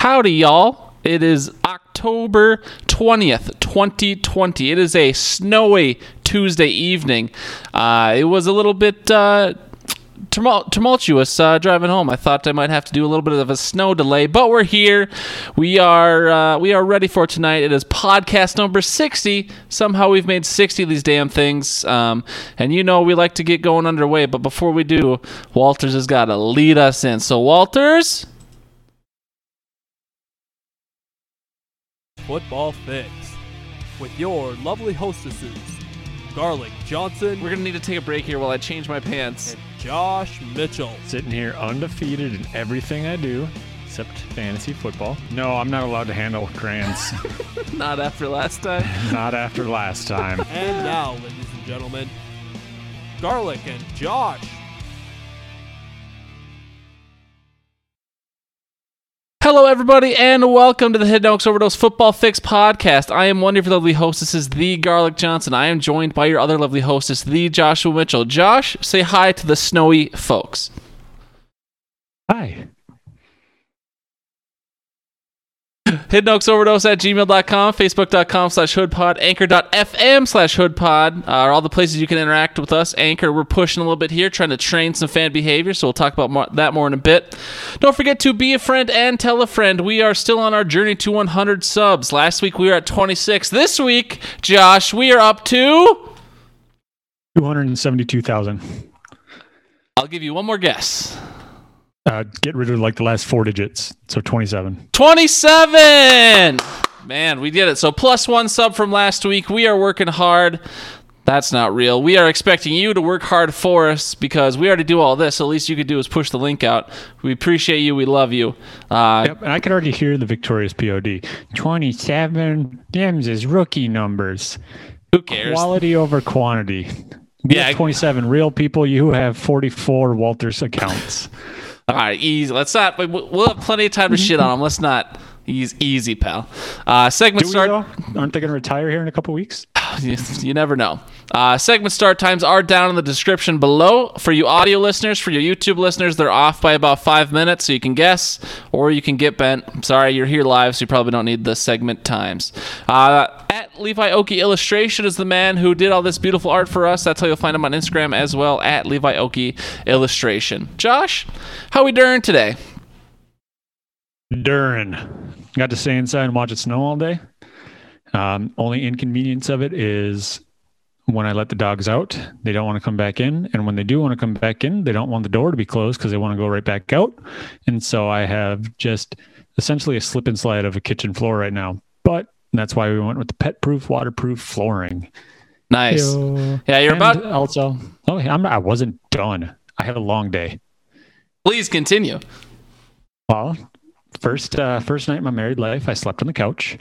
Howdy, y'all. It is October 20th, 2020. It is a snowy Tuesday evening. Uh, it was a little bit uh, tumultuous uh, driving home. I thought I might have to do a little bit of a snow delay, but we're here. We are uh, we are ready for tonight. It is podcast number 60. Somehow we've made 60 of these damn things. Um, and you know we like to get going underway, but before we do, Walters has got to lead us in. So, Walters. Football Fix with your lovely hostesses, Garlic Johnson We're going to need to take a break here while I change my pants. and Josh Mitchell. Sitting here undefeated in everything I do, except fantasy football. No, I'm not allowed to handle crayons. Not after last time. not after last time. And now, ladies and gentlemen, Garlic and Josh. Hello, everybody, and welcome to the Hidden Oaks Overdose Football Fix podcast. I am one of your lovely hostesses, the Garlic Johnson. I am joined by your other lovely hostess, the Joshua Mitchell. Josh, say hi to the snowy folks. Hi. Hidden Oaks Overdose at gmail.com, facebook.com slash hoodpod, anchor.fm slash hoodpod uh, are all the places you can interact with us. Anchor, we're pushing a little bit here, trying to train some fan behavior, so we'll talk about more, that more in a bit. Don't forget to be a friend and tell a friend. We are still on our journey to 100 subs. Last week we were at 26. This week, Josh, we are up to. 272,000. I'll give you one more guess. Uh, get rid of like the last four digits. So 27. 27! Man, we did it. So plus one sub from last week. We are working hard. That's not real. We are expecting you to work hard for us because we already do all this. So the least you could do is push the link out. We appreciate you. We love you. Uh, Yep, and I could already hear the victorious POD. 27. Them's is rookie numbers. Who cares? Quality over quantity. We Yeah, have 27 real people. You have 44 Walters accounts. All right, easy. Let's not. we- We'll have plenty of time to shit on them. Let's not. Easy, easy pal. Uh, segment start. though? Aren't they going to retire here in a couple weeks? you, you never know. Uh, segment start times are down in the description below. For you audio listeners, for your YouTube listeners, they're off by about five minutes, so you can guess or you can get bent. I'm sorry, you're here live, so you probably don't need the segment times. Uh, Levi Oki Illustration is the man who did all this beautiful art for us. That's how you'll find him on Instagram as well at Levi Oki Illustration. Josh, how we doing today? Durin. Got to stay inside and watch it snow all day. Um, only inconvenience of it is when I let the dogs out, they don't want to come back in. And when they do want to come back in, they don't want the door to be closed because they want to go right back out. And so I have just essentially a slip and slide of a kitchen floor right now. But that's why we went with the pet proof, waterproof flooring. Nice. Yo. Yeah, you're And about. also, oh, I'm, I wasn't done. I had a long day. Please continue. Well, first uh, first night in my married life, I slept on the couch.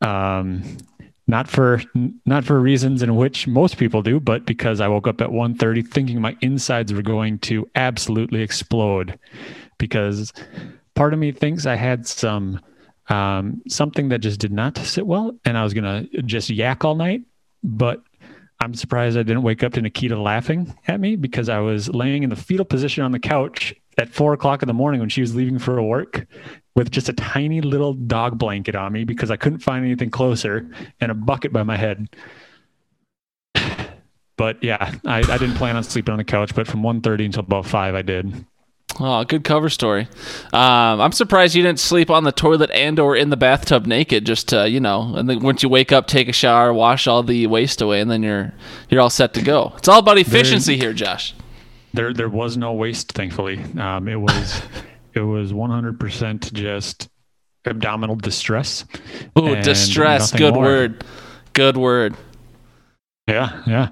Um, not for not for reasons in which most people do, but because I woke up at 1.30 thinking my insides were going to absolutely explode. Because part of me thinks I had some um, something that just did not sit well, and I was gonna just yak all night. But I'm surprised I didn't wake up to Nikita laughing at me because I was laying in the fetal position on the couch at four o'clock in the morning when she was leaving for work with just a tiny little dog blanket on me because I couldn't find anything closer and a bucket by my head. But yeah, I, I didn't plan on sleeping on the couch, but from 1.30 until about 5 I did. Oh, good cover story. Um, I'm surprised you didn't sleep on the toilet and or in the bathtub naked. Just to, you know, and then once you wake up, take a shower, wash all the waste away, and then you're you're all set to go. It's all about efficiency here, Josh. There there was no waste, thankfully. Um, it was it was 100% just abdominal distress. And distress. Good more. word. Good word. Yeah, yeah.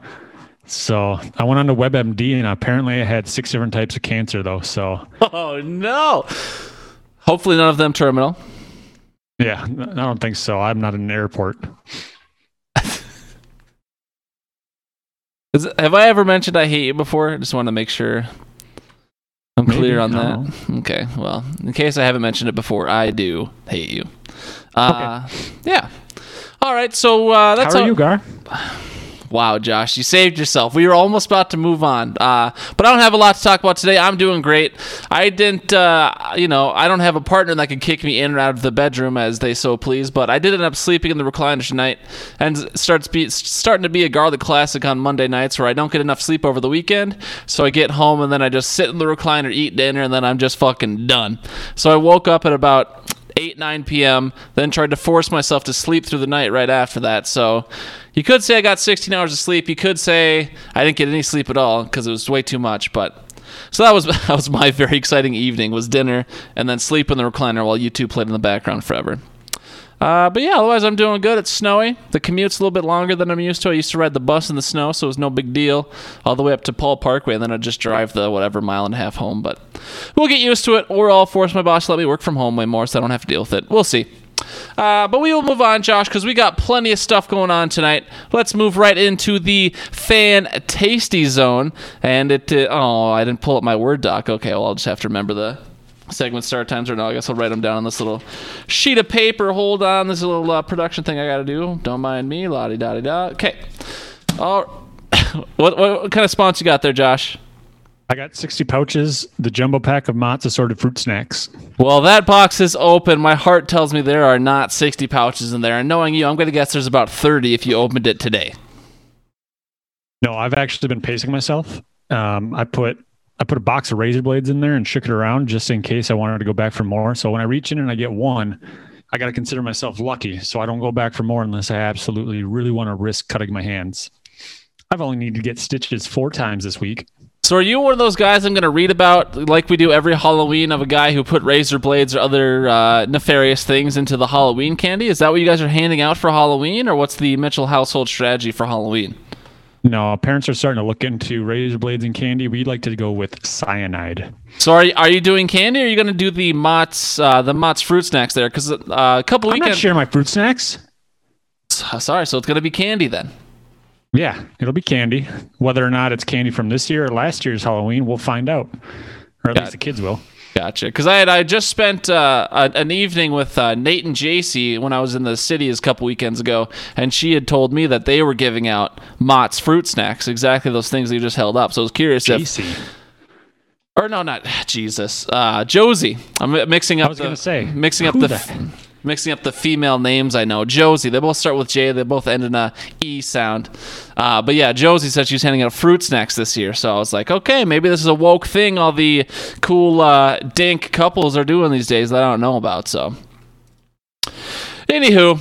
So I went on to WebMD and apparently I had six different types of cancer though. So Oh no. Hopefully none of them terminal. yeah, I don't think so. I'm not in an airport. Is, have I ever mentioned I hate you before? I just want to make sure I'm Maybe, clear on I that. Okay. Well, in case I haven't mentioned it before, I do hate you. Uh, Yeah. All right. So uh, that's How are all- you, Gar? Wow, Josh, you saved yourself. We were almost about to move on, uh, but I don't have a lot to talk about today. I'm doing great. I didn't, uh, you know, I don't have a partner that can kick me in or out of the bedroom as they so please. But I did end up sleeping in the recliner tonight, and starts be, starting to be a garlic classic on Monday nights where I don't get enough sleep over the weekend. So I get home and then I just sit in the recliner, eat dinner, and then I'm just fucking done. So I woke up at about 8 9 p.m then tried to force myself to sleep through the night right after that. So you could say i got 16 hours of sleep. You could say i didn't get any sleep at all because it was way too much but so that was that was my very exciting evening was dinner and then sleep in the recliner while you two played in the background forever uh, but yeah, otherwise I'm doing good. It's snowy. The commute's a little bit longer than I'm used to. I used to ride the bus in the snow, so it was no big deal. All the way up to Paul Parkway, and then I'd just drive the whatever mile and a half home. But we'll get used to it. Or I'll force my boss to let me work from home way more, so I don't have to deal with it. We'll see. Uh, but we will move on, Josh, because we got plenty of stuff going on tonight. Let's move right into the fan tasty zone. And it, uh, oh, I didn't pull up my Word doc. Okay, well, I'll just have to remember the segment start times or now. I guess I'll write them down on this little sheet of paper. Hold on, this little uh, production thing I got to do. Don't mind me. La di da di da. Okay. All. what, what what kind of sponsor you got there, Josh? I got 60 pouches, the jumbo pack of Mott's assorted fruit snacks. Well, that box is open. My heart tells me there are not 60 pouches in there. And knowing you, I'm going to guess there's about 30 if you opened it today. No, I've actually been pacing myself. Um, I put I put a box of razor blades in there and shook it around just in case I wanted to go back for more. So when I reach in and I get one, I got to consider myself lucky. So I don't go back for more unless I absolutely really want to risk cutting my hands. I've only needed to get stitches four times this week. So are you one of those guys I'm going to read about, like we do every Halloween, of a guy who put razor blades or other uh, nefarious things into the Halloween candy? Is that what you guys are handing out for Halloween, or what's the Mitchell household strategy for Halloween? No, parents are starting to look into razor blades and candy. We'd like to go with cyanide. So are you, are you doing candy, or are you going to do the Mott's uh, the Mott's fruit snacks there? Because uh, a couple weekends. I'm not sharing my fruit snacks. Sorry, so it's going to be candy then. Yeah, it'll be candy. Whether or not it's candy from this year or last year's Halloween, we'll find out. Or at Got least it. the kids will. Gotcha. Because I had I just spent uh, a, an evening with uh, Nate and JC when I was in the city a couple weekends ago, and she had told me that they were giving out Mott's fruit snacks, exactly those things that you just held up. So I was curious if, JC. or no, not Jesus, uh, Josie. I'm mixing up. I was the, gonna say, mixing up the. the? Mixing up the female names I know. Josie, they both start with J. They both end in a E sound. Uh, but yeah, Josie said she was handing out fruit snacks this year. So I was like, okay, maybe this is a woke thing all the cool uh, dink couples are doing these days that I don't know about. So, anywho,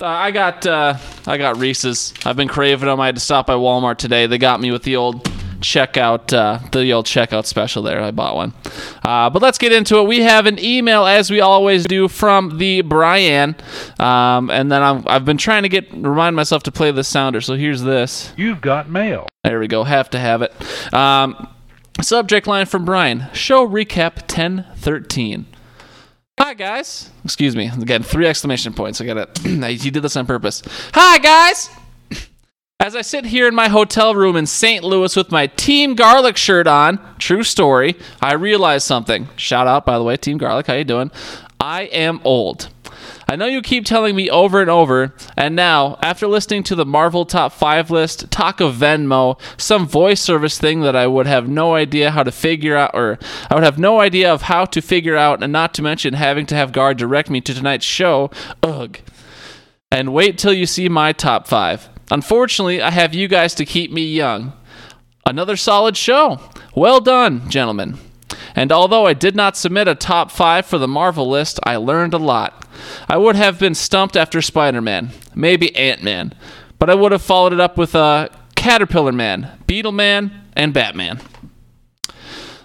uh, I got uh, I got Reese's. I've been craving them. I had to stop by Walmart today. They got me with the old checkout uh, the old checkout special there. I bought one. Uh, but let's get into it. We have an email as we always do from the Brian, um, and then I'm, I've been trying to get remind myself to play the sounder. So here's this. You've got mail. There we go. Have to have it. Um, subject line from Brian. Show recap 1013. Hi guys. Excuse me. Again, three exclamation points. I got it. he did this on purpose. Hi guys. As I sit here in my hotel room in St. Louis with my Team Garlic shirt on, true story, I realize something. Shout out, by the way, Team Garlic. How you doing? I am old. I know you keep telling me over and over, and now, after listening to the Marvel Top 5 list, talk of Venmo, some voice service thing that I would have no idea how to figure out, or I would have no idea of how to figure out, and not to mention having to have Guard direct me to tonight's show, ugh. And wait till you see my top 5. Unfortunately, I have you guys to keep me young. Another solid show. Well done, gentlemen. And although I did not submit a top five for the Marvel list, I learned a lot. I would have been stumped after Spider Man, maybe Ant Man, but I would have followed it up with uh, Caterpillar Man, Beetle Man, and Batman.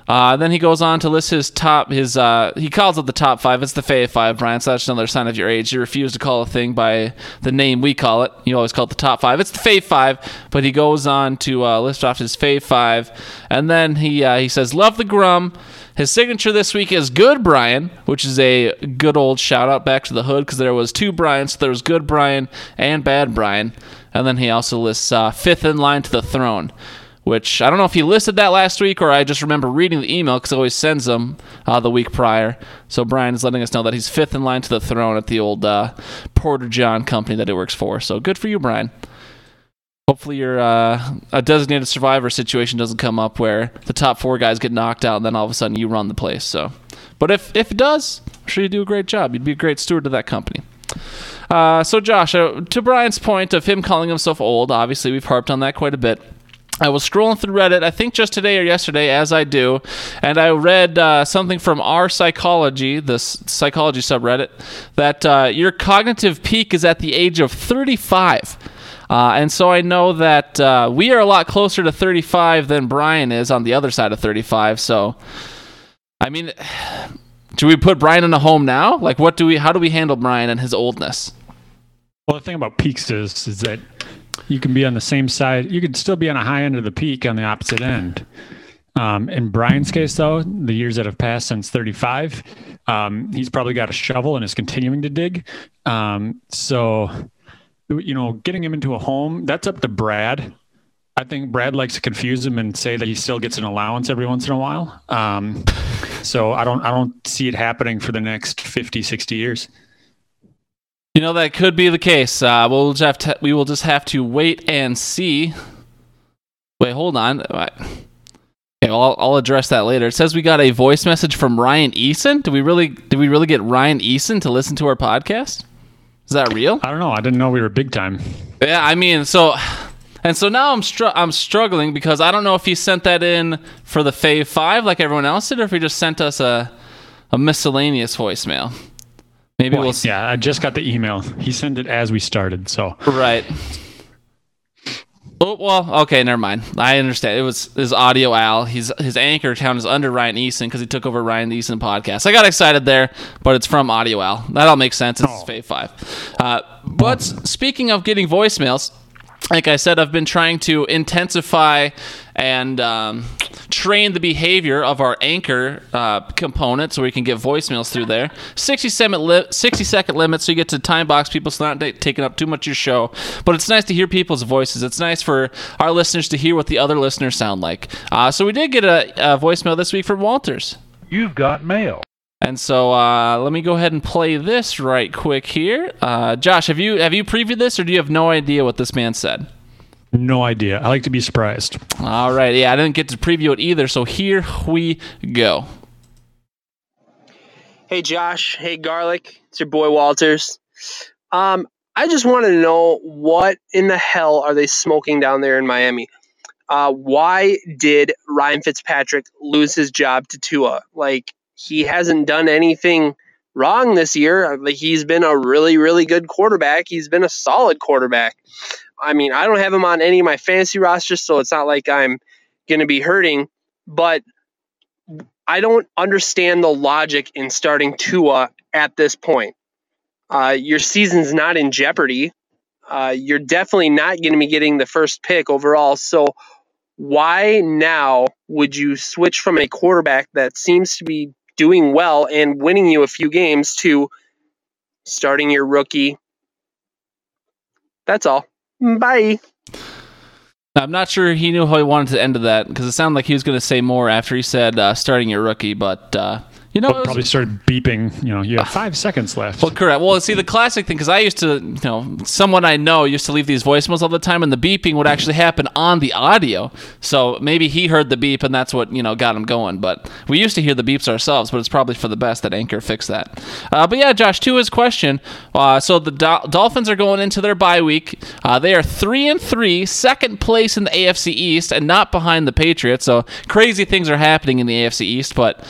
Uh, then he goes on to list his top. His uh, he calls it the top five. It's the Fave Five, Brian. So that's another sign of your age. You refuse to call a thing by the name we call it. You always call it the top five. It's the Fave Five. But he goes on to uh, list off his Fave Five, and then he uh, he says, "Love the Grum." His signature this week is Good Brian, which is a good old shout out back to the hood because there was two Brians. So there was Good Brian and Bad Brian, and then he also lists uh, fifth in line to the throne which I don't know if he listed that last week or I just remember reading the email because he always sends them uh, the week prior. So Brian is letting us know that he's fifth in line to the throne at the old uh, Porter John company that he works for. So good for you, Brian. Hopefully, your uh, a designated survivor situation doesn't come up where the top four guys get knocked out, and then all of a sudden you run the place. So, but if if it does, I'm sure you do a great job. You'd be a great steward of that company. Uh, so, Josh, uh, to Brian's point of him calling himself old, obviously we've harped on that quite a bit. I was scrolling through Reddit, I think just today or yesterday, as I do, and I read uh, something from our psychology, this psychology subreddit, that uh, your cognitive peak is at the age of 35. Uh, and so I know that uh, we are a lot closer to 35 than Brian is on the other side of 35. So, I mean, do we put Brian in a home now? Like, what do we? How do we handle Brian and his oldness? Well, the thing about peaks is is that you can be on the same side. You could still be on a high end of the peak on the opposite end. Um, in Brian's case, though, the years that have passed since 35, um, he's probably got a shovel and is continuing to dig. Um, so you know, getting him into a home, that's up to Brad. I think Brad likes to confuse him and say that he still gets an allowance every once in a while. Um, so I don't I don't see it happening for the next 50, 60 years. You know that could be the case. Uh, we'll just have to, we will just have to wait and see. Wait, hold on. Okay, well, I'll, I'll address that later. It says we got a voice message from Ryan Eason. Do we really did we really get Ryan Eason to listen to our podcast? Is that real? I don't know. I didn't know we were big time. Yeah, I mean, so and so now I'm str- I'm struggling because I don't know if he sent that in for the Fave Five like everyone else did, or if he just sent us a a miscellaneous voicemail. Maybe well, we'll see. Yeah, I just got the email. He sent it as we started. So right. Oh well, okay, never mind. I understand. It was his audio Al. He's his anchor account is under Ryan Eason because he took over Ryan Eason podcast. I got excited there, but it's from Audio Al. That all makes sense. It's oh. Fave Five. Uh, but speaking of getting voicemails, like I said, I've been trying to intensify and um, train the behavior of our anchor uh, component so we can get voicemails through there. 60 second, li- 60 second limit so you get to time box people so not taking up too much of your show. But it's nice to hear people's voices. It's nice for our listeners to hear what the other listeners sound like. Uh, so we did get a, a voicemail this week from Walters. You've got mail. And so uh, let me go ahead and play this right quick here. Uh, Josh, have you have you previewed this, or do you have no idea what this man said? No idea. I like to be surprised. All right. Yeah, I didn't get to preview it either. So here we go. Hey, Josh. Hey, Garlic. It's your boy Walters. Um, I just want to know what in the hell are they smoking down there in Miami? Uh, why did Ryan Fitzpatrick lose his job to Tua? Like, he hasn't done anything wrong this year. Like, he's been a really, really good quarterback. He's been a solid quarterback. I mean, I don't have him on any of my fantasy rosters, so it's not like I'm going to be hurting. But I don't understand the logic in starting Tua at this point. Uh, your season's not in jeopardy. Uh, you're definitely not going to be getting the first pick overall. So, why now would you switch from a quarterback that seems to be doing well and winning you a few games to starting your rookie? That's all. Bye. I'm not sure he knew how he wanted to end of that because it sounded like he was going to say more after he said uh, starting your rookie, but uh, you know, probably started beeping. You know, you have five seconds left. Well, correct. Well, see, the classic thing because I used to, you know, someone I know used to leave these voicemails all the time, and the beeping would actually happen on the audio. So maybe he heard the beep, and that's what you know got him going. But we used to hear the beeps ourselves, but it's probably for the best that Anchor fixed that. Uh, but yeah, Josh, to his question, uh, so the Do- Dolphins are going into their bye week. Uh, they are three and three, second place in the AFC East, and not behind the Patriots. So crazy things are happening in the AFC East, but.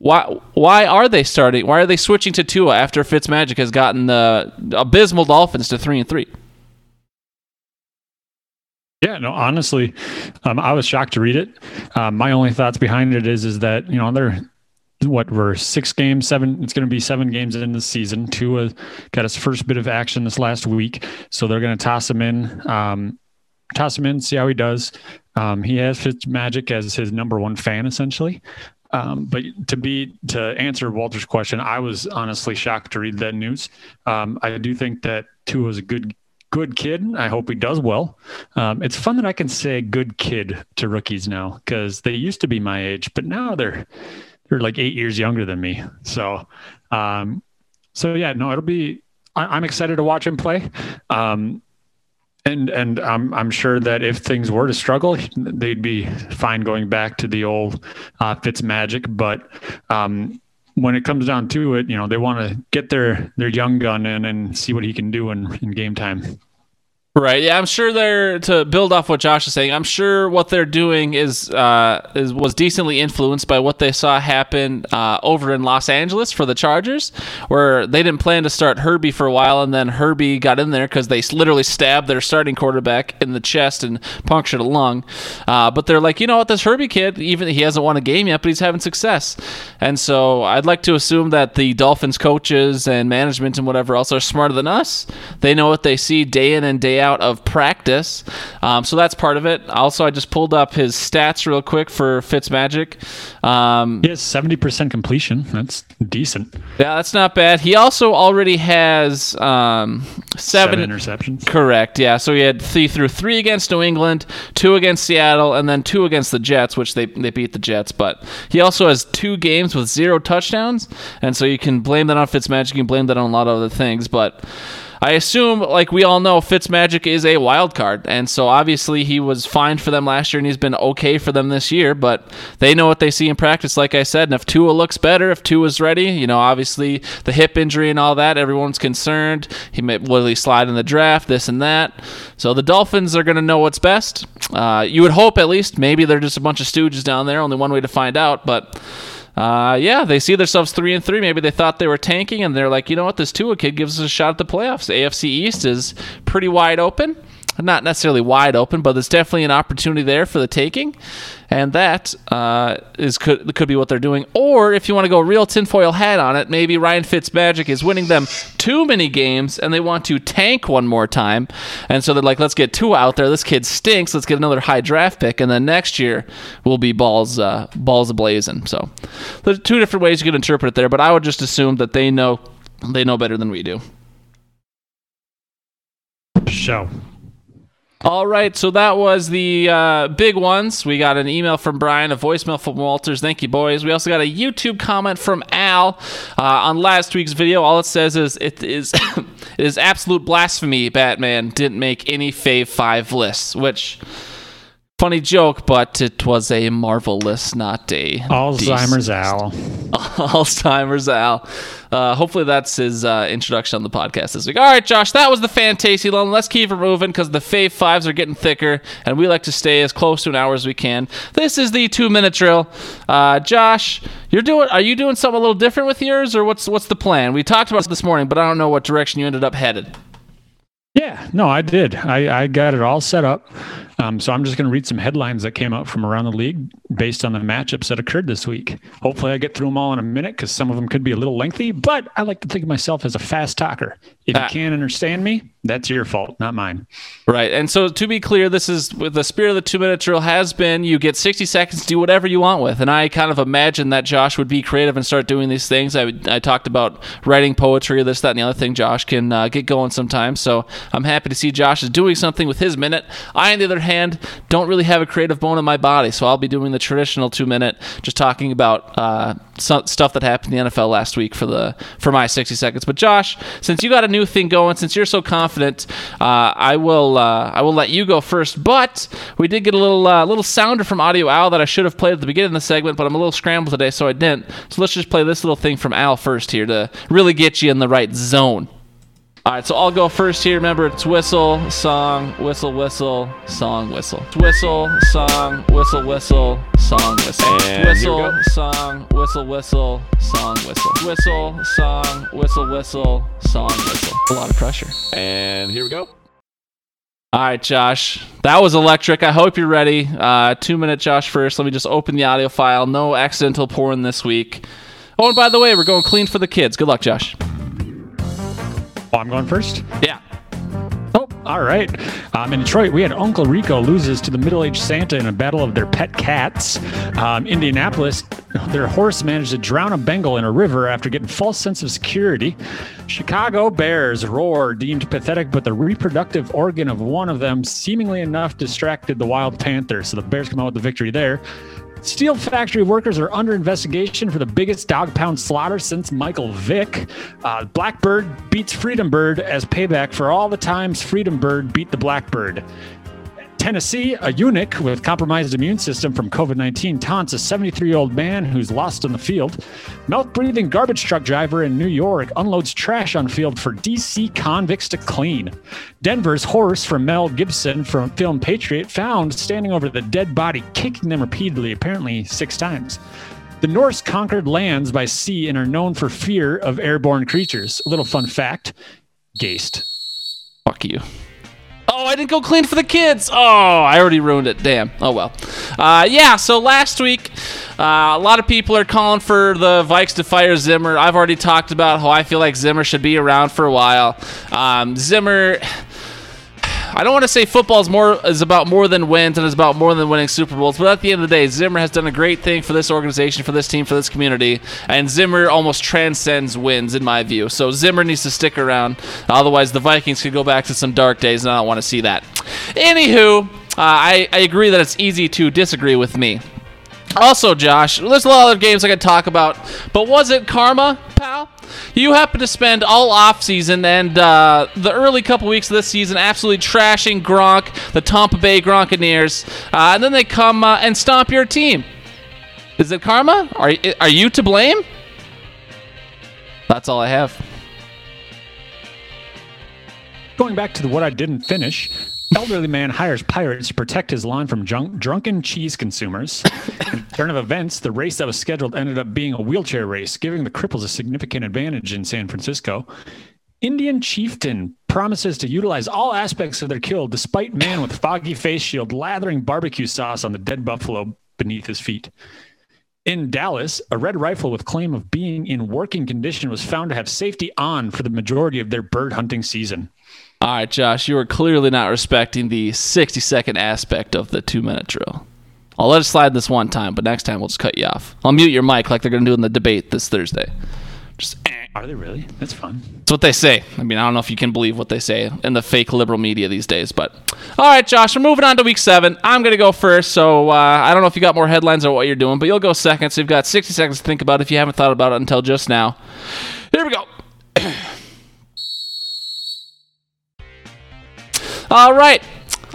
Why why are they starting? Why are they switching to Tua after Fitzmagic has gotten the abysmal Dolphins to three and three? Yeah, no, honestly, um, I was shocked to read it. Um, my only thoughts behind it is is that you know they're what we're six games, seven. It's going to be seven games in the season. Tua got his first bit of action this last week, so they're going to toss him in. Um, toss him in, see how he does. Um, he has Fitzmagic as his number one fan, essentially. Um, but to be to answer Walter's question, I was honestly shocked to read that news. Um, I do think that Tua is a good good kid. I hope he does well. Um, it's fun that I can say good kid to rookies now because they used to be my age, but now they're they're like eight years younger than me. So, um, so yeah, no, it'll be. I, am excited to watch him play. Um, And and I'm I'm sure that if things were to struggle, they'd be fine going back to the old uh, Fitz magic. But um, when it comes down to it, you know, they want to get their their young gun in and see what he can do in, in game time. Right. Yeah, I'm sure they're to build off what Josh is saying. I'm sure what they're doing is uh, is was decently influenced by what they saw happen uh, over in Los Angeles for the Chargers, where they didn't plan to start Herbie for a while, and then Herbie got in there because they literally stabbed their starting quarterback in the chest and punctured a lung. Uh, but they're like, you know what, this Herbie kid, even he hasn't won a game yet, but he's having success, and so I'd like to assume that the Dolphins coaches and management and whatever else are smarter than us. They know what they see day in and day out of practice. Um, so that's part of it. Also, I just pulled up his stats real quick for Fitzmagic. Um, He has 70% completion. That's decent. yeah, that's not bad. He also already has um, seven, Seven interceptions. Correct. Yeah. So he had he threw three against New England, two against Seattle, and then two against the Jets, which they they beat the Jets. But he also has two games with zero touchdowns, and so you can blame that on Fitzmagic. You can blame that on a lot of other things, but. I assume, like we all know, Fitzmagic is a wild card, and so obviously he was fine for them last year, and he's been okay for them this year. But they know what they see in practice, like I said. And if Tua looks better, if Tua's ready, you know, obviously the hip injury and all that, everyone's concerned. He may will he slide in the draft, this and that. So the Dolphins are going to know what's best. Uh, you would hope, at least, maybe they're just a bunch of stooges down there. Only one way to find out, but. Uh, yeah, they see themselves three and three. Maybe they thought they were tanking, and they're like, you know what, this Tua kid gives us a shot at the playoffs. The AFC East is pretty wide open, not necessarily wide open, but there's definitely an opportunity there for the taking, and that uh, is could could be what they're doing. Or if you want to go real tinfoil hat on it, maybe Ryan Fitzmagic is winning them too many games, and they want to tank one more time, and so they're like, let's get two out there. This kid stinks. Let's get another high draft pick, and then next year we'll be balls uh, balls ablazing. So there's two different ways you could interpret it there, but I would just assume that they know they know better than we do. Show. All right, so that was the uh, big ones. We got an email from Brian, a voicemail from Walters. Thank you, boys. We also got a YouTube comment from Al uh, on last week's video. All it says is it is it is absolute blasphemy. Batman didn't make any Fave Five lists, which funny joke, but it was a marvelous, not a Alzheimer's Al. Alzheimer's Al. Uh, hopefully that's his uh, introduction on the podcast this week. All right, Josh, that was the fan tasty loan. Let's keep it moving because the fave fives are getting thicker, and we like to stay as close to an hour as we can. This is the two minute drill. Uh, Josh, you're doing? Are you doing something a little different with yours, or what's what's the plan? We talked about this morning, but I don't know what direction you ended up headed. Yeah, no, I did. I, I got it all set up. Um, so I'm just going to read some headlines that came out from around the league based on the matchups that occurred this week. Hopefully, I get through them all in a minute because some of them could be a little lengthy, but I like to think of myself as a fast talker. If you Ah. can't understand me, that's your fault, not mine. Right. And so to be clear, this is with the spirit of the two minute drill has been you get 60 seconds to do whatever you want with. And I kind of imagine that Josh would be creative and start doing these things. I, I talked about writing poetry or this, that, and the other thing. Josh can uh, get going sometimes. So I'm happy to see Josh is doing something with his minute. I, on the other hand, don't really have a creative bone in my body. So I'll be doing the traditional two minute, just talking about uh, stuff that happened in the NFL last week for the for my 60 seconds. But Josh, since you got a new thing going, since you're so confident, uh, I will uh, I will let you go first. But we did get a little uh, little sounder from Audio Al that I should have played at the beginning of the segment, but I'm a little scrambled today, so I didn't. So let's just play this little thing from Al first here to really get you in the right zone. All right, so I'll go first here. Remember, it's whistle, song, whistle, whistle, song, whistle. Whistle, song, whistle, whistle, song, whistle. And whistle, song, whistle, whistle, song, whistle. Whistle, song, whistle, whistle, song, whistle. A lot of pressure. And here we go. All right, Josh. That was electric. I hope you're ready. Uh, two minute Josh first. Let me just open the audio file. No accidental porn this week. Oh, and by the way, we're going clean for the kids. Good luck, Josh. Oh, I'm going first? Yeah. Oh, all right. Um, in Detroit, we had Uncle Rico loses to the middle-aged Santa in a battle of their pet cats. Um, Indianapolis, their horse managed to drown a Bengal in a river after getting false sense of security. Chicago Bears roar deemed pathetic, but the reproductive organ of one of them, seemingly enough, distracted the Wild Panther. So the Bears come out with the victory there. Steel factory workers are under investigation for the biggest dog pound slaughter since Michael Vick. Uh, Blackbird beats Freedom Bird as payback for all the times Freedom Bird beat the Blackbird. Tennessee, a eunuch with compromised immune system from COVID 19 taunts a 73 year old man who's lost in the field. Mouth breathing garbage truck driver in New York unloads trash on field for DC convicts to clean. Denver's horse from Mel Gibson from film Patriot found standing over the dead body, kicking them repeatedly, apparently six times. The Norse conquered lands by sea and are known for fear of airborne creatures. A little fun fact Geist. Fuck you. Oh, I didn't go clean for the kids. Oh, I already ruined it. Damn. Oh well. Uh, yeah. So last week, uh, a lot of people are calling for the Vikes to fire Zimmer. I've already talked about how I feel like Zimmer should be around for a while. Um, Zimmer. I don't want to say football is more is about more than wins and is about more than winning Super Bowls, but at the end of the day, Zimmer has done a great thing for this organization, for this team, for this community, and Zimmer almost transcends wins in my view. So Zimmer needs to stick around, otherwise the Vikings could go back to some dark days, and I don't want to see that. Anywho, uh, I, I agree that it's easy to disagree with me. Also, Josh, there's a lot of other games I could talk about, but was it karma, pal? You happen to spend all off season and uh, the early couple weeks of this season absolutely trashing Gronk, the Tampa Bay Gronkaneers, uh, and then they come uh, and stomp your team. Is it karma? Are are you to blame? That's all I have. Going back to the what I didn't finish, elderly man hires pirates to protect his lawn from junk, drunken cheese consumers. In turn of events, the race that was scheduled ended up being a wheelchair race, giving the cripples a significant advantage in San Francisco. Indian chieftain promises to utilize all aspects of their kill despite man with foggy face shield lathering barbecue sauce on the dead buffalo beneath his feet. In Dallas, a red rifle with claim of being in working condition was found to have safety on for the majority of their bird hunting season. All right, Josh, you are clearly not respecting the 60 second aspect of the two minute drill. I'll let it slide this one time, but next time we'll just cut you off. I'll mute your mic like they're going to do in the debate this Thursday. Just, eh. Are they really? That's fun. That's what they say. I mean, I don't know if you can believe what they say in the fake liberal media these days, but all right, Josh, we're moving on to week seven. I'm going to go first, so uh, I don't know if you got more headlines or what you're doing, but you'll go second. So you've got 60 seconds to think about it if you haven't thought about it until just now. Here we go. All right.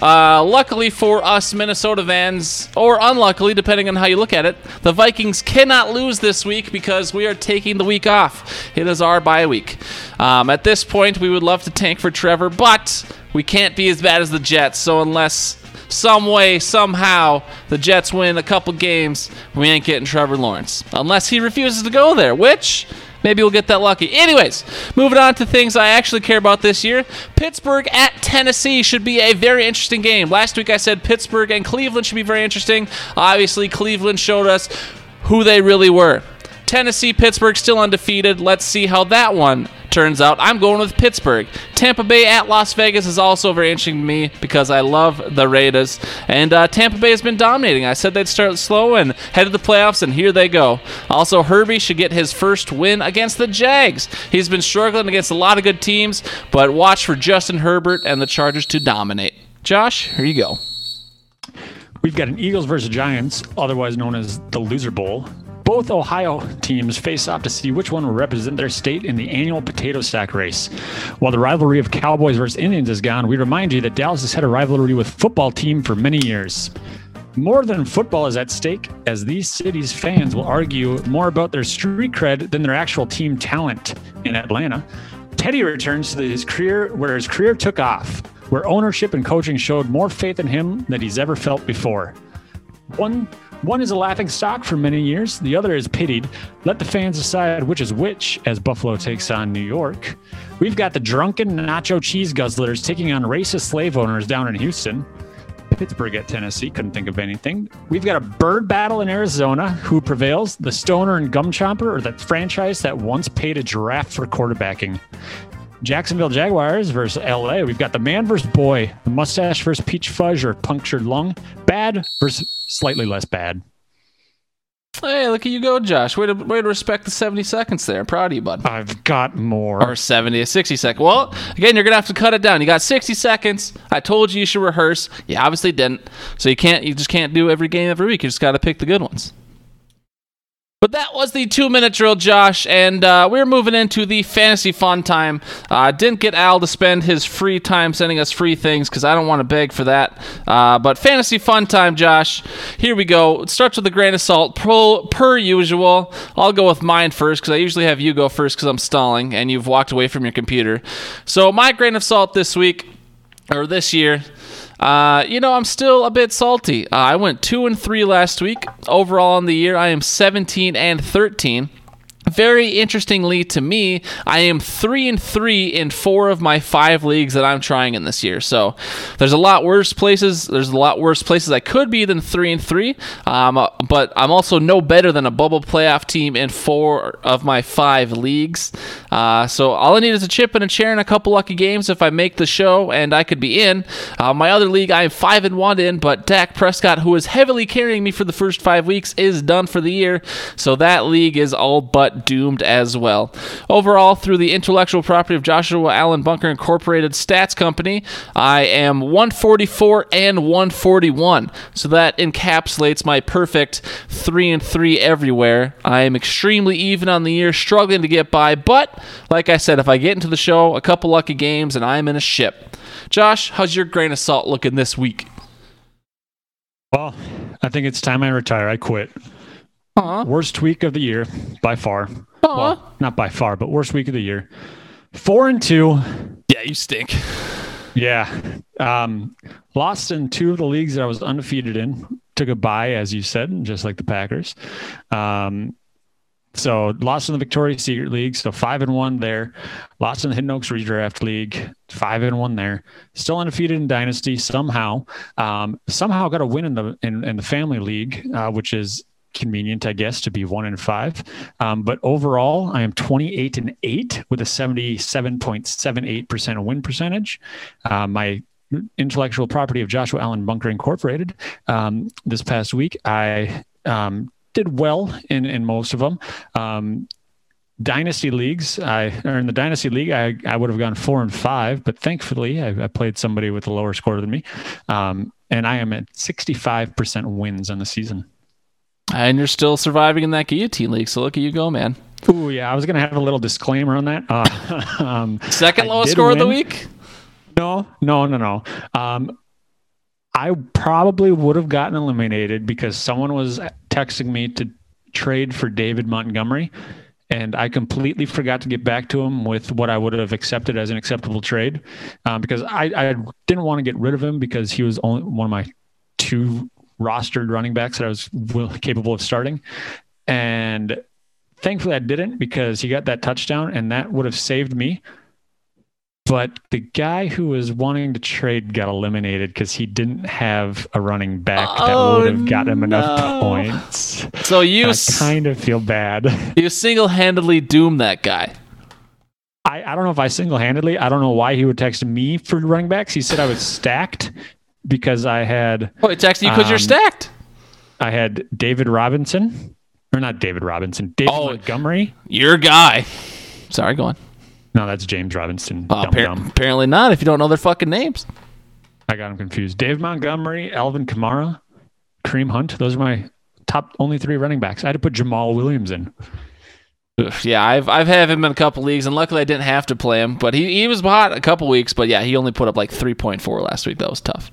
Uh, luckily for us Minnesota fans, or unluckily, depending on how you look at it, the Vikings cannot lose this week because we are taking the week off. It is our bye week. Um, at this point, we would love to tank for Trevor, but we can't be as bad as the Jets. So unless some way, somehow, the Jets win a couple games, we ain't getting Trevor Lawrence. Unless he refuses to go there, which maybe we'll get that lucky. Anyways, moving on to things I actually care about this year. Pittsburgh at Tennessee should be a very interesting game. Last week I said Pittsburgh and Cleveland should be very interesting. Obviously, Cleveland showed us who they really were. Tennessee, Pittsburgh still undefeated. Let's see how that one turns out. I'm going with Pittsburgh. Tampa Bay at Las Vegas is also very interesting to me because I love the Raiders. And uh, Tampa Bay has been dominating. I said they'd start slow and head to the playoffs, and here they go. Also, Herbie should get his first win against the Jags. He's been struggling against a lot of good teams, but watch for Justin Herbert and the Chargers to dominate. Josh, here you go. We've got an Eagles versus Giants, otherwise known as the Loser Bowl. Both Ohio teams face off to see which one will represent their state in the annual potato sack race. While the rivalry of Cowboys versus Indians is gone, we remind you that Dallas has had a rivalry with football team for many years. More than football is at stake, as these cities' fans will argue more about their street cred than their actual team talent in Atlanta. Teddy returns to his career where his career took off, where ownership and coaching showed more faith in him than he's ever felt before. One one is a laughing stock for many years, the other is pitied. Let the fans decide which is which as Buffalo takes on New York. We've got the drunken nacho cheese guzzlers taking on racist slave owners down in Houston. Pittsburgh at Tennessee, couldn't think of anything. We've got a bird battle in Arizona. Who prevails, the stoner and gum chomper, or the franchise that once paid a giraffe for quarterbacking? Jacksonville Jaguars versus LA. We've got the man versus boy, the mustache versus peach fudge or punctured lung, bad versus slightly less bad. Hey, look at you go, Josh. Way to, way to respect the 70 seconds there. I'm proud of you, bud. I've got more. Or 70 to 60 seconds. Well, again, you're going to have to cut it down. You got 60 seconds. I told you you should rehearse. You obviously didn't. So you can't, you just can't do every game every week. You just got to pick the good ones. But that was the two minute drill, Josh, and uh, we're moving into the fantasy fun time. Uh, didn't get Al to spend his free time sending us free things because I don't want to beg for that. Uh, but fantasy fun time, Josh. Here we go. It starts with a grain of salt, per usual. I'll go with mine first because I usually have you go first because I'm stalling and you've walked away from your computer. So my grain of salt this week or this year uh, you know, I'm still a bit salty. Uh, I went two and three last week. Overall on the year, I am 17 and 13. Very interestingly to me, I am three and three in four of my five leagues that I'm trying in this year. So there's a lot worse places. There's a lot worse places I could be than three and three. Um, but I'm also no better than a bubble playoff team in four of my five leagues. Uh, so all I need is a chip and a chair and a couple lucky games if I make the show, and I could be in. Uh, my other league, I am five and one in, but Dak Prescott, who is heavily carrying me for the first five weeks, is done for the year. So that league is all but doomed as well. Overall, through the intellectual property of Joshua Allen Bunker Incorporated Stats Company, I am 144 and 141. So that encapsulates my perfect 3 and 3 everywhere. I am extremely even on the year, struggling to get by, but like I said, if I get into the show, a couple lucky games and I'm in a ship. Josh, how's your grain of salt looking this week? Well, I think it's time I retire. I quit. Aw. Worst week of the year by far. Aw. Well, not by far, but worst week of the year. Four and two. Yeah, you stink. Yeah. Um, lost in two of the leagues that I was undefeated in. Took a bye, as you said, just like the Packers. Um, so lost in the Victoria's Secret League. So five and one there. Lost in the Hidden Oaks Redraft League. Five and one there. Still undefeated in Dynasty somehow. Um, somehow got a win in the in, in the Family League, uh, which is convenient, I guess, to be one in five. Um, but overall, I am 28 and eight with a 77.78% win percentage. Uh, my intellectual property of Joshua Allen Bunker Incorporated. Um, this past week, I um, did well in in most of them. Um, dynasty leagues, I or in the dynasty league, I, I would have gone four and five, but thankfully, I, I played somebody with a lower score than me, um, and I am at 65% wins on the season. And you're still surviving in that guillotine league, so look at you go, man. Ooh, yeah, I was gonna have a little disclaimer on that. Uh, um, Second lowest score of the week? No, no, no, no. Um, I probably would have gotten eliminated because someone was texting me to trade for David Montgomery, and I completely forgot to get back to him with what I would have accepted as an acceptable trade um, because I, I didn't want to get rid of him because he was only one of my two rostered running backs that I was will, capable of starting, and thankfully I didn't because he got that touchdown, and that would have saved me but the guy who was wanting to trade got eliminated because he didn't have a running back that Oh, would have got him enough points. So you s- kind of feel bad. you single-handedly doomed that guy. I, I don't know if I single handedly, I don't know why he would text me for running backs. He said I was stacked because I had Oh, it's you because you're Um, stacked. I had David Robinson or not David Robinson, David Oh. Montgomery. Your guy. Sorry, go on. No, that's James Robinson. Uh, Dum appar- dum. apparently not. If you don't know their fucking names. I got him confused. Dave Montgomery, Alvin Kamara, Kareem Hunt. Those are my top only three running backs. I had to put Jamaal Williams in. Yeah, I've I've had him in a couple leagues, and luckily I didn't have to play him. But he, he was hot a couple weeks. But yeah, he only put up like three point four last week. That was tough.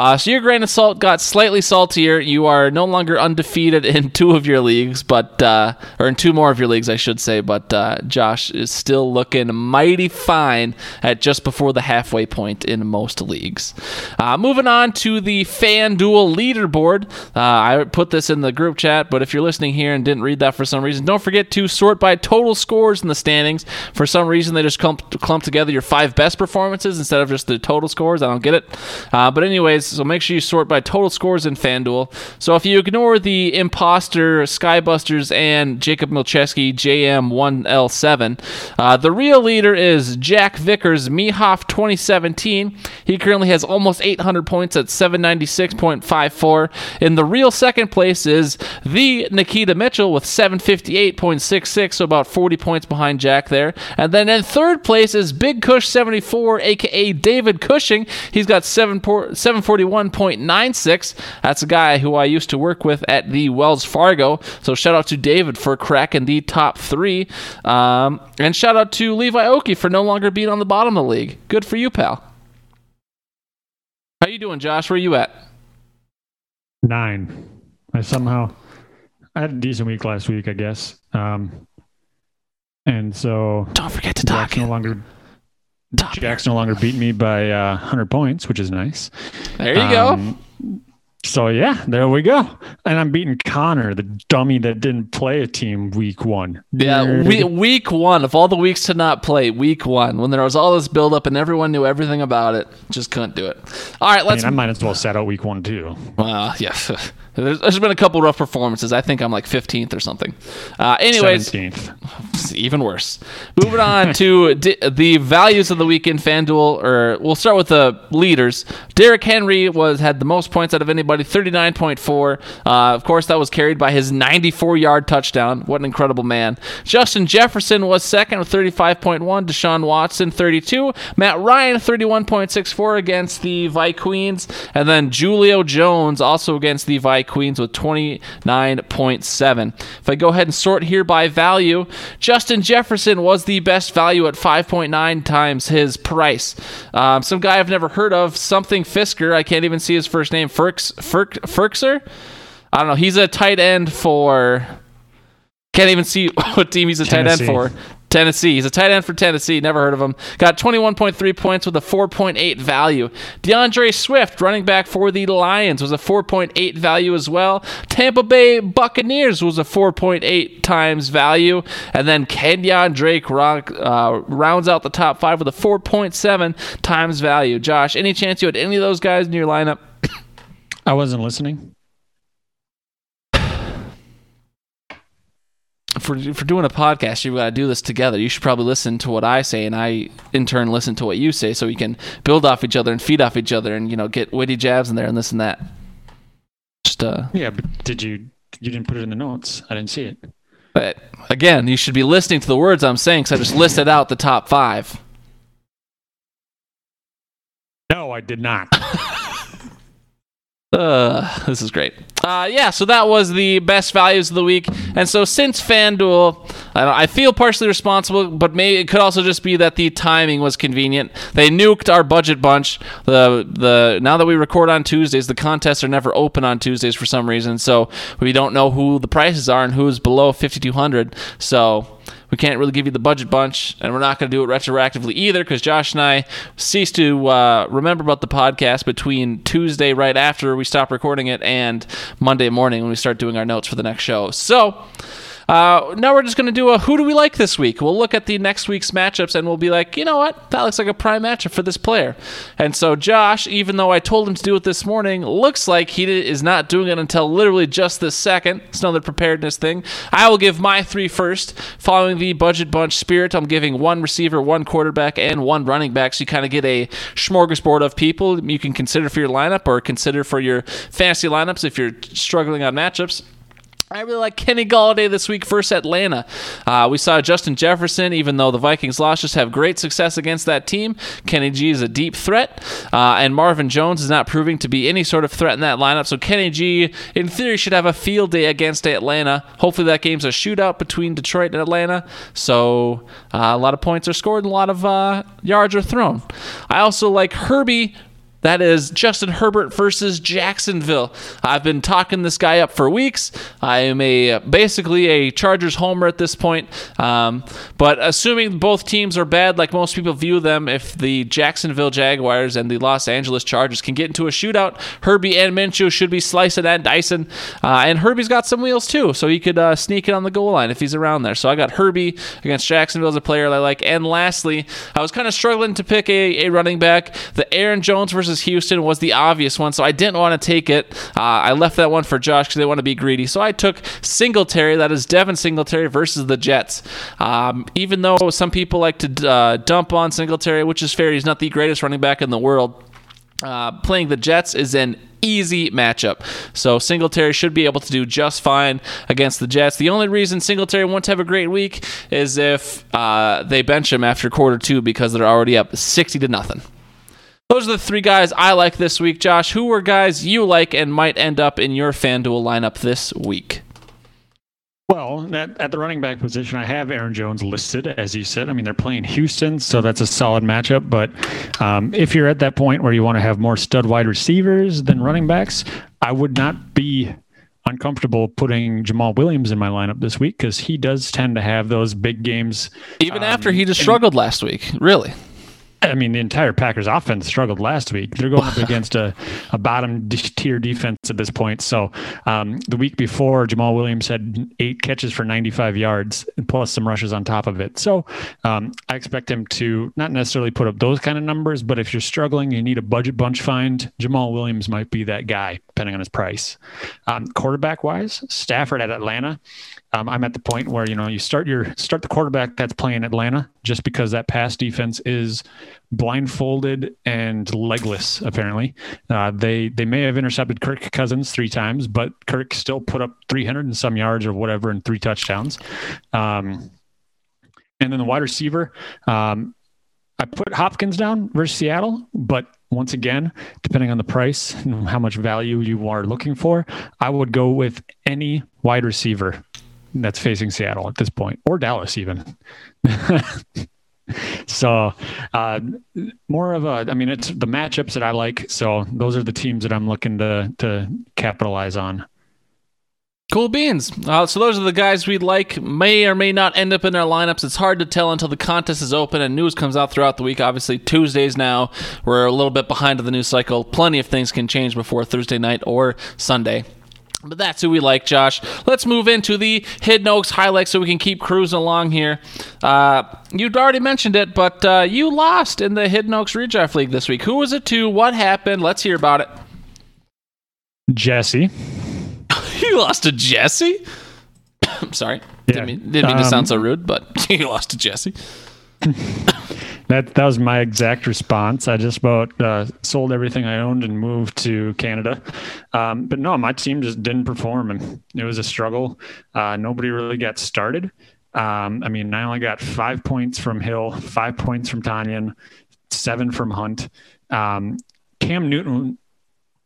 Uh, so your grain of salt got slightly saltier. You are no longer undefeated in two of your leagues, but uh, or in two more of your leagues, I should say. But uh, Josh is still looking mighty fine at just before the halfway point in most leagues. Uh, moving on to the FanDuel leaderboard. Uh, I put this in the group chat, but if you're listening here and didn't read that for some reason, don't forget to sort by total scores in the standings. For some reason, they just clump, clump together your five best performances instead of just the total scores. I don't get it. Uh, but anyways, So make sure you sort by total scores in FanDuel. So if you ignore the imposter, Skybusters, and Jacob Milcheski JM1L7, uh, the real leader is Jack Vickers, Mihoff 2017. He currently has almost 800 points at 796.54. In the real second place is the Nikita Mitchell with 758.66, so about 40 points behind Jack there. And then in third place is Big Cush 74, aka David Cushing. He's got seven 7 741.96. That's a guy who I used to work with at the Wells Fargo. So shout out to David for cracking the top three. Um, and shout out to Levi Oki for no longer being on the bottom of the league. Good for you, pal. How you doing, Josh? Where are you at? Nine. I somehow I had a decent week last week, I guess. Um, and so Don't forget to talk. No longer Top Jack's no longer beat me by uh, 100 points, which is nice. There you go. Um, So yeah, there we go. And I'm beating Connor, the dummy that didn't play a team week one. Yeah, we, week one of all the weeks to not play, week one when there was all this build up and everyone knew everything about it, just couldn't do it. All right, I let's. mean, I might as well set out week one too. well, yeah, there's, there's been a couple rough performances. I think I'm like 15th or something. Uh, anyways, 17th. even worse. Moving on to d- the values of the weekend. FanDuel, or we'll start with the leaders. Derrick Henry was had the most points out of anybody, 39.4. Uh, of course, that was carried by his 94-yard touchdown. What an incredible man! Justin Jefferson was second with 35.1. Deshaun Watson, 32. Matt Ryan, 31.64 against the Vikings, and then Julio Jones also against the Vikings with 29.7. If I go ahead and sort here by value, Justin Jefferson was the best value at 5.9 times his price. Um, some guy I've never heard of, something Firkser. I can't even see his first name. Ferks, Ferk, Ferkser? I don't know. He's a tight end for. Can't even see what team he's a tight end for. Tennessee. He's a tight end for Tennessee. Never heard of him. Got 21.3 points with a 4.8 value. D'Andre Swift, running back for the Lions, was a 4.8 value as well. Tampa Bay Buccaneers was a 4.8 times value. And then Kenyan Drake uh, rounds out the top five with a 4.7 times value. Josh, any chance you had any of those guys in your lineup? I wasn't listening. For for doing a podcast, you've got to do this together. You should probably listen to what I say, and I in turn listen to what you say, so we can build off each other and feed off each other, and you know get witty jabs in there and this and that. Just uh, Yeah, but did you? You didn't put it in the notes. I didn't see it. but again, you should be listening to the words I'm saying, because I just listed out the top five. No, I did not. Uh, this is great. Uh, yeah, so that was the best values of the week. And so since FanDuel, I, I feel partially responsible, but maybe it could also just be that the timing was convenient. They nuked our budget bunch. The the now that we record on Tuesdays, the contests are never open on Tuesdays for some reason. So we don't know who the prices are and who's below 5200. So we can't really give you the budget bunch, and we're not going to do it retroactively either because Josh and I ceased to uh, remember about the podcast between Tuesday, right after we stop recording it, and Monday morning when we start doing our notes for the next show. So. Uh, now we're just going to do a who do we like this week? We'll look at the next week's matchups and we'll be like, you know what? That looks like a prime matchup for this player. And so Josh, even though I told him to do it this morning, looks like he is not doing it until literally just this second. It's another preparedness thing. I will give my three first. Following the budget bunch spirit, I'm giving one receiver, one quarterback, and one running back. So you kind of get a smorgasbord of people you can consider for your lineup or consider for your fantasy lineups if you're struggling on matchups. I really like Kenny Golladay this week versus Atlanta. Uh, we saw Justin Jefferson, even though the Vikings lost, just have great success against that team. Kenny G is a deep threat, uh, and Marvin Jones is not proving to be any sort of threat in that lineup. So Kenny G, in theory, should have a field day against Atlanta. Hopefully, that game's a shootout between Detroit and Atlanta. So uh, a lot of points are scored and a lot of uh, yards are thrown. I also like Herbie that is Justin Herbert versus Jacksonville. I've been talking this guy up for weeks. I am a basically a Chargers homer at this point. Um, but assuming both teams are bad, like most people view them, if the Jacksonville Jaguars and the Los Angeles Chargers can get into a shootout, Herbie and Minshew should be slicing and dicing. Uh, and Herbie's got some wheels too, so he could uh, sneak it on the goal line if he's around there. So I got Herbie against Jacksonville as a player I like. And lastly, I was kind of struggling to pick a, a running back. The Aaron Jones versus versus Houston was the obvious one, so I didn't want to take it. Uh, I left that one for Josh because they want to be greedy. So I took Singletary, that is Devin Singletary versus the Jets. Um, even though some people like to uh, dump on Singletary, which is fair, he's not the greatest running back in the world. Uh, playing the Jets is an easy matchup. So Singletary should be able to do just fine against the Jets. The only reason Singletary won't have a great week is if uh, they bench him after quarter two because they're already up 60 to nothing. Those are the three guys I like this week. Josh, who were guys you like and might end up in your FanDuel lineup this week? Well, at, at, the running back position, I have Aaron Jones listed, as you said. I mean, they're playing Houston, so that's a solid matchup. But um, if you're at that point where you want to have more stud wide receivers than running backs, I would not be uncomfortable putting Jamaal Williams in my lineup this week because he does tend to have those big games. Even um, after he just struggled last week, really. I mean, the entire Packers offense struggled last week. They're going up against a, a bottom tier defense at this point. So um, the week before, Jamaal Williams had eight catches for 95 yards and plus some rushes on top of it. So um, I expect him to not necessarily put up those kind of numbers, but if you're struggling, you need a budget bunch find, Jamaal Williams might be that guy, depending on his price. Um, quarterback wise, Stafford at Atlanta um, I'm at the point where you know you start your start the quarterback that's playing Atlanta just because that pass defense is blindfolded and legless. Apparently, uh, they they may have intercepted Kirk Cousins three times, but Kirk still put up 300 and some yards or whatever and three touchdowns. Um, and then the wide receiver, um, I put Hopkins down versus Seattle, but once again, depending on the price and how much value you are looking for, I would go with any wide receiver that's facing Seattle at this point, or Dallas even. so uh, more of a, I mean, it's the matchups that I like. So those are the teams that I'm looking to to capitalize on. Cool beans. Uh, so those are the guys we'd like. May or may not end up in our lineups. It's hard to tell until the contest is open and news comes out throughout the week. Obviously, Tuesdays now. We're a little bit behind the news cycle. Plenty of things can change before Thursday night or Sunday. But that's who we like, Josh. Let's move into the Hidden Oaks highlights so we can keep cruising along here. Uh, you'd already mentioned it, but uh, you lost in the Hidden Oaks Redraft League this week. Who was it to? What happened? Let's hear about it. Jesse. you lost to Jesse? I'm sorry. Yeah. Didn't mean, didn't mean um, to sound so rude, but you lost to Jesse. that that was my exact response. I just about uh, sold everything I owned and moved to Canada. Um, but no, my team just didn't perform, and it was a struggle. Uh, nobody really got started. Um, I mean, I only got five points from Hill, five points from Tanyan, seven from Hunt. Um, Cam Newton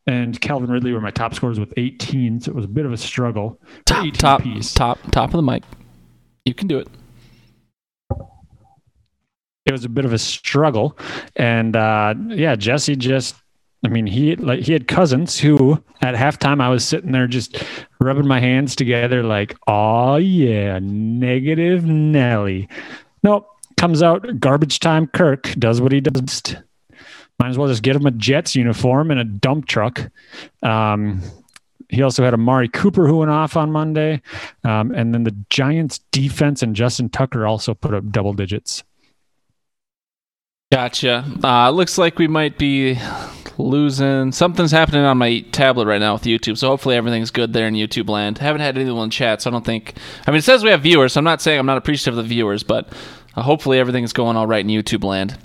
and Calvin Ridley were my top scorers with 18, so it was a bit of a struggle. Top, top, piece. top, top of the mic. You can do it it was a bit of a struggle. And uh, yeah, Jesse just, I mean, he like he had Cousins who at halftime I was sitting there just rubbing my hands together like, oh yeah, negative Nelly. Nope, comes out garbage time. Kirk does what he does. Might as well just get him a Jets uniform and a dump truck. Um, he also had Amari Cooper who went off on Monday. Um, and then the Giants defense and Justin Tucker also put up double digits. Gotcha. Uh, looks like we might be losing. Something's happening on my tablet right now with YouTube, so hopefully everything's good there in YouTube land. Haven't had anyone chat, so I don't think. I mean, it says we have viewers, so I'm not saying I'm not appreciative of the viewers, but uh, hopefully everything's going all right in YouTube land.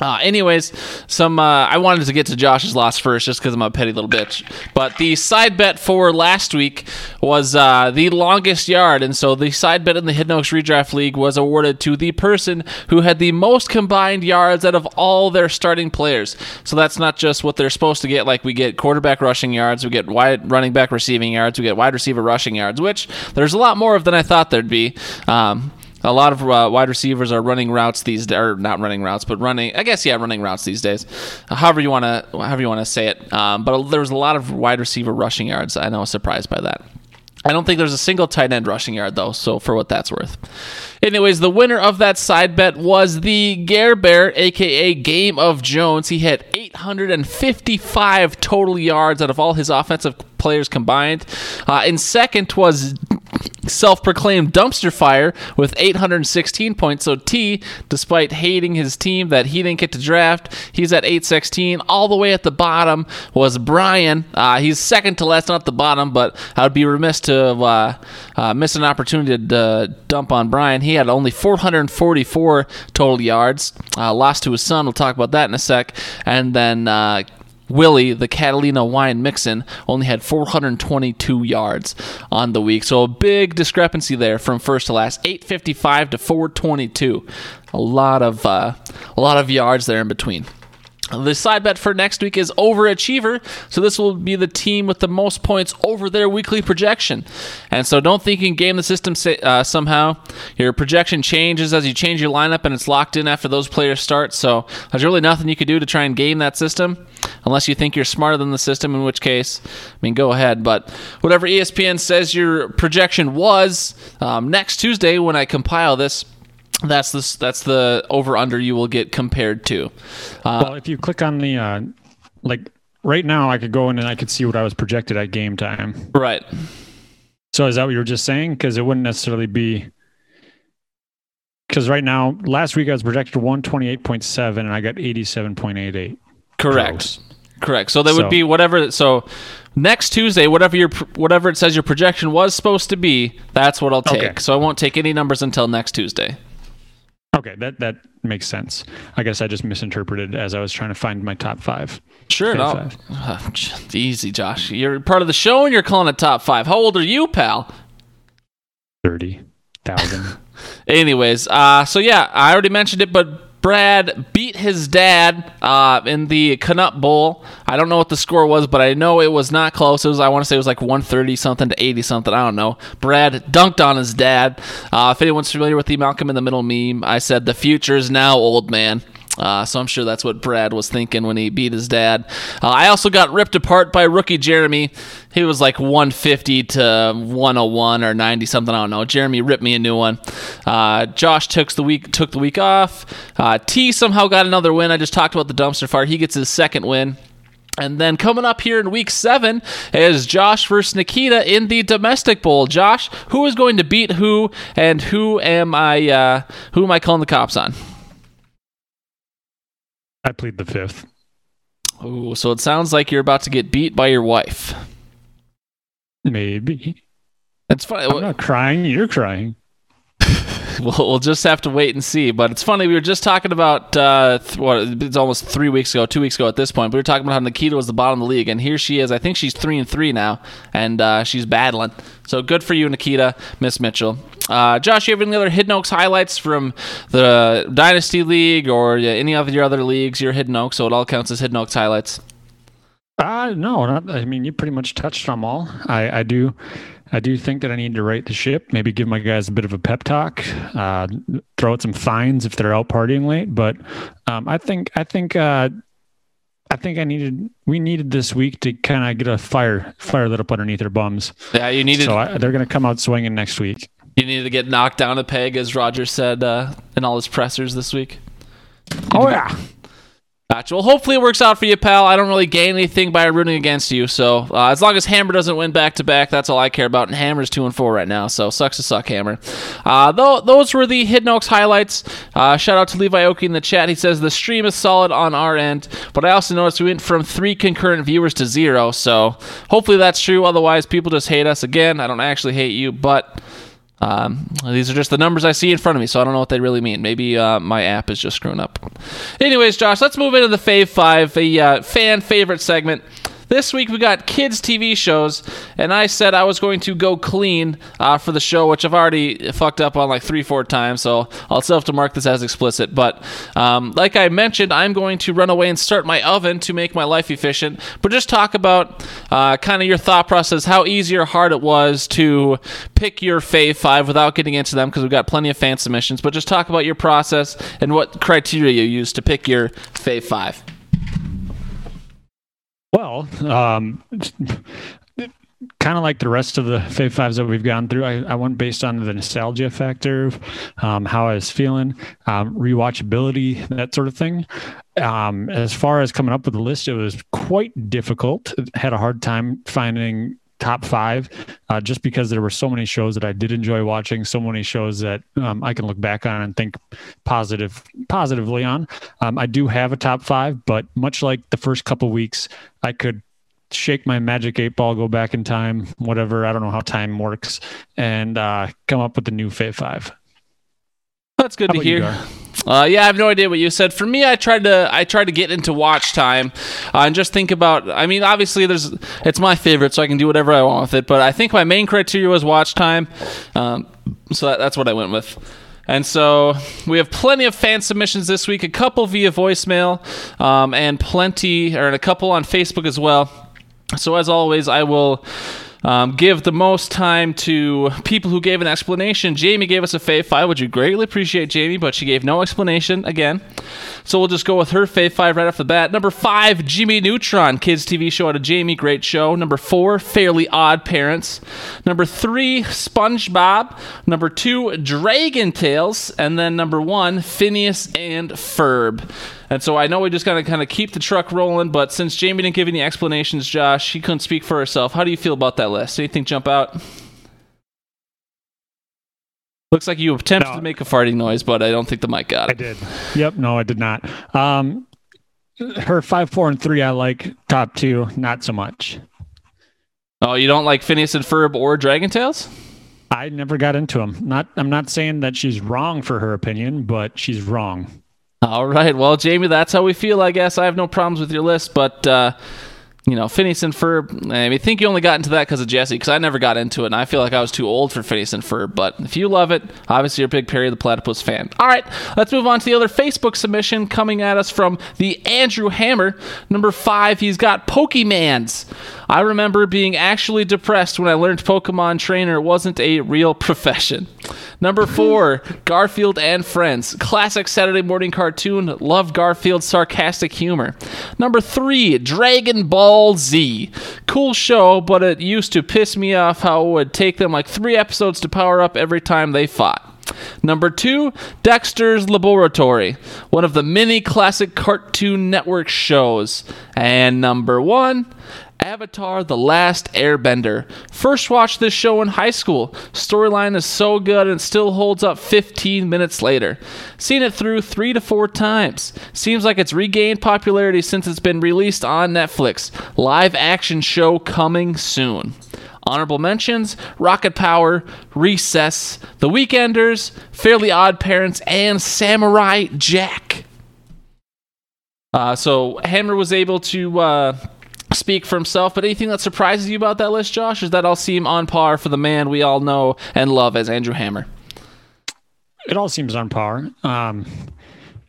Uh, anyways, some uh, I wanted to get to Josh's loss first, just because I'm a petty little bitch. But the side bet for last week was uh, the longest yard, and so the side bet in the Hidden Oaks Redraft League was awarded to the person who had the most combined yards out of all their starting players. So that's not just what they're supposed to get. Like we get quarterback rushing yards, we get wide running back receiving yards, we get wide receiver rushing yards, which there's a lot more of than I thought there'd be. Um, a lot of uh, wide receivers are running routes these days, or not running routes, but running. I guess yeah, running routes these days. Uh, however you want to, however you want to say it. Um, but was a lot of wide receiver rushing yards. I know, I was surprised by that. I don't think there's a single tight end rushing yard though, so for what that's worth. Anyways, the winner of that side bet was the Gare Bear, aka Game of Jones. He had 855 total yards out of all his offensive players combined. Uh, in second was self-proclaimed dumpster fire with 816 points. So T, despite hating his team that he didn't get to draft, he's at 816. All the way at the bottom was Brian. Uh, he's second to last, not the bottom, but I would be remiss to uh, uh, miss an opportunity to uh, dump on Brian. He had only 444 total yards, uh, lost to his son. We'll talk about that in a sec. And then uh, Willie, the Catalina wine mixin, only had 422 yards on the week. So a big discrepancy there from first to last, 855 to 422. A lot of uh, a lot of yards there in between. The side bet for next week is overachiever, so this will be the team with the most points over their weekly projection. And so don't think you can game the system uh, somehow. Your projection changes as you change your lineup, and it's locked in after those players start. So there's really nothing you could do to try and game that system, unless you think you're smarter than the system. In which case, I mean, go ahead. But whatever ESPN says your projection was um, next Tuesday when I compile this that's the that's the over under you will get compared to. Uh, well, if you click on the uh, like right now, I could go in and I could see what I was projected at game time. Right. So is that what you were just saying? Because it wouldn't necessarily be. Because right now, last week I was projected one twenty eight point seven, and I got eighty seven point eight eight. Correct. Close. Correct. So that would be whatever. So next Tuesday, whatever your whatever it says your projection was supposed to be, that's what I'll take. Okay. So I won't take any numbers until next Tuesday. Okay, that that makes sense. I guess I just misinterpreted as I was trying to find my top five. Sure, no. Uh, easy, Josh. You're part of the show and you're calling it top five. How old are you, pal? Thirty thousand. Anyways, uh, so yeah, I already mentioned it, but Brad beat his dad uh, in the Canuck Bowl. I don't know what the score was, but I know it was not close. It was I want to say it was like 130 something to 80 something. I don't know. Brad dunked on his dad. Uh, if anyone's familiar with the Malcolm in the Middle meme, I said the future is now, old man. Uh, so I'm sure that's what Brad was thinking when he beat his dad. Uh, I also got ripped apart by rookie Jeremy. He was like 150 to 101 or 90 something. I don't know. Jeremy ripped me a new one. Uh, Josh took the week took the week off. Uh, T somehow got another win. I just talked about the dumpster fire. He gets his second win. And then coming up here in week seven is Josh versus Nikita in the domestic bowl. Josh, who is going to beat who, and who am I? Uh, who am I calling the cops on? I plead the fifth. Oh, so it sounds like you're about to get beat by your wife. Maybe. It's funny. I'm not crying. You're crying. we'll, we'll just have to wait and see. But it's funny. We were just talking about uh, th- what it's almost three weeks ago, two weeks ago at this point. we were talking about how Nikita was the bottom of the league, and here she is. I think she's three and three now, and uh, she's battling. So good for you, Nikita, Miss Mitchell. Uh, Josh, you have any other Hidden Oaks highlights from the Dynasty League or any of your other leagues? You're Hidden Oaks, so it all counts as Hidden Oaks highlights. Uh, no, not, I mean, you pretty much touched on them all. I, I do I do think that I need to right the ship, maybe give my guys a bit of a pep talk, uh, throw out some fines if they're out partying late. But um, I think I think uh, I think I needed we needed this week to kind of get a fire fire lit up underneath their bums. Yeah, you needed. So I, they're going to come out swinging next week. You needed to get knocked down a peg, as Roger said uh, in all his pressers this week. Oh yeah. Gotcha. Well, hopefully it works out for you, pal. I don't really gain anything by rooting against you. So uh, as long as Hammer doesn't win back to back, that's all I care about. And Hammer's two and four right now, so sucks to suck, Hammer. Uh, though those were the Hidden Oaks highlights. Uh, shout out to Levi Oki in the chat. He says the stream is solid on our end, but I also noticed we went from three concurrent viewers to zero. So hopefully that's true. Otherwise, people just hate us again. I don't actually hate you, but. Um, these are just the numbers I see in front of me, so I don't know what they really mean. Maybe uh, my app is just screwing up. Anyways, Josh, let's move into the Fave 5, a uh, fan favorite segment. This week we got kids' TV shows, and I said I was going to go clean uh, for the show, which I've already fucked up on like three, four times, so I'll still have to mark this as explicit. But um, like I mentioned, I'm going to run away and start my oven to make my life efficient, but just talk about uh, kind of your thought process, how easy or hard it was to pick your fave five without getting into them, because we've got plenty of fan submissions, but just talk about your process and what criteria you use to pick your fave five. Well, um, kind of like the rest of the Fave Fives that we've gone through, I, I went based on the nostalgia factor, um, how I was feeling, um, rewatchability, that sort of thing. Um, as far as coming up with a list, it was quite difficult. Had a hard time finding top five, uh, just because there were so many shows that I did enjoy watching, so many shows that um, I can look back on and think positive positively on. Um, I do have a top five, but much like the first couple weeks, I could shake my magic eight ball, go back in time, whatever. I don't know how time works, and uh, come up with a new Fave Five. That's good How to you, hear. Gar? Uh, yeah, I have no idea what you said. For me, I tried to I tried to get into watch time uh, and just think about. I mean, obviously, there's it's my favorite, so I can do whatever I want with it. But I think my main criteria was watch time, um, so that, that's what I went with. And so we have plenty of fan submissions this week. A couple via voicemail, um, and plenty, or a couple on Facebook as well. So as always, I will um, give the most time to people who gave an explanation. Jamie gave us a fave five, which we greatly appreciate, Jamie, but she gave no explanation again. So we'll just go with her fave five right off the bat. Number five, Jimmy Neutron, kids TV show out of Jamie, great show. Number four, Fairly Odd Parents. Number three, SpongeBob. Number two, Dragon Tales, and then number one, Phineas and Ferb. And so I know we just got to kind of keep the truck rolling, but since Jamie didn't give any explanations, Josh, she couldn't speak for herself. How do you feel about that list? Anything jump out? Looks like you attempted No. to make a farting noise, but I don't think the mic got it. I did. Yep. No, I did not. Um, her five, four, and three, I like. Top two, not so much. Oh, you don't like Phineas and Ferb or Dragon Tales? I never got into them. Not. I'm not saying that she's wrong for her opinion, but she's wrong. All right. Well, Jamie, that's how we feel, I guess. I have no problems with your list, but, uh, you know, Phineas and Ferb, I mean, think you only got into that because of Jesse, because I never got into it, and I feel like I was too old for Phineas and Ferb. But if you love it, obviously you're a big Perry the Platypus fan. All right, let's move on to the other Facebook submission coming at us from the Andrew Hammer. Number five, he's got Pokemans. I remember being actually depressed when I learned Pokemon Trainer wasn't a real profession. Number four, Garfield and Friends. Classic Saturday morning cartoon. Love Garfield's sarcastic humor. Number three, Dragon Ball Z. Cool show, but it used to piss me off how it would take them like three episodes to power up every time they fought. Number two, Dexter's Laboratory, one of the many classic Cartoon Network shows. And number one, Avatar The Last Airbender. First watched this show in high school. Storyline is so good and still holds up 15 minutes later. Seen it through three to four times. Seems like it's regained popularity since it's been released on Netflix. Live action show coming soon. Honorable mentions Rocket Power, Recess, The Weekenders, Fairly Odd Parents, and Samurai Jack. Uh, so Hammer was able to uh, speak for himself, but anything that surprises you about that list, Josh? Does that all seem on par for the man we all know and love as Andrew Hammer? It all seems on par. Um,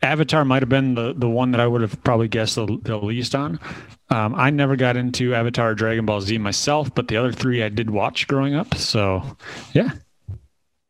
Avatar might have been the, the one that I would have probably guessed the, the least on. Um, I never got into Avatar Dragon Ball Z myself, but the other three I did watch growing up. So, yeah.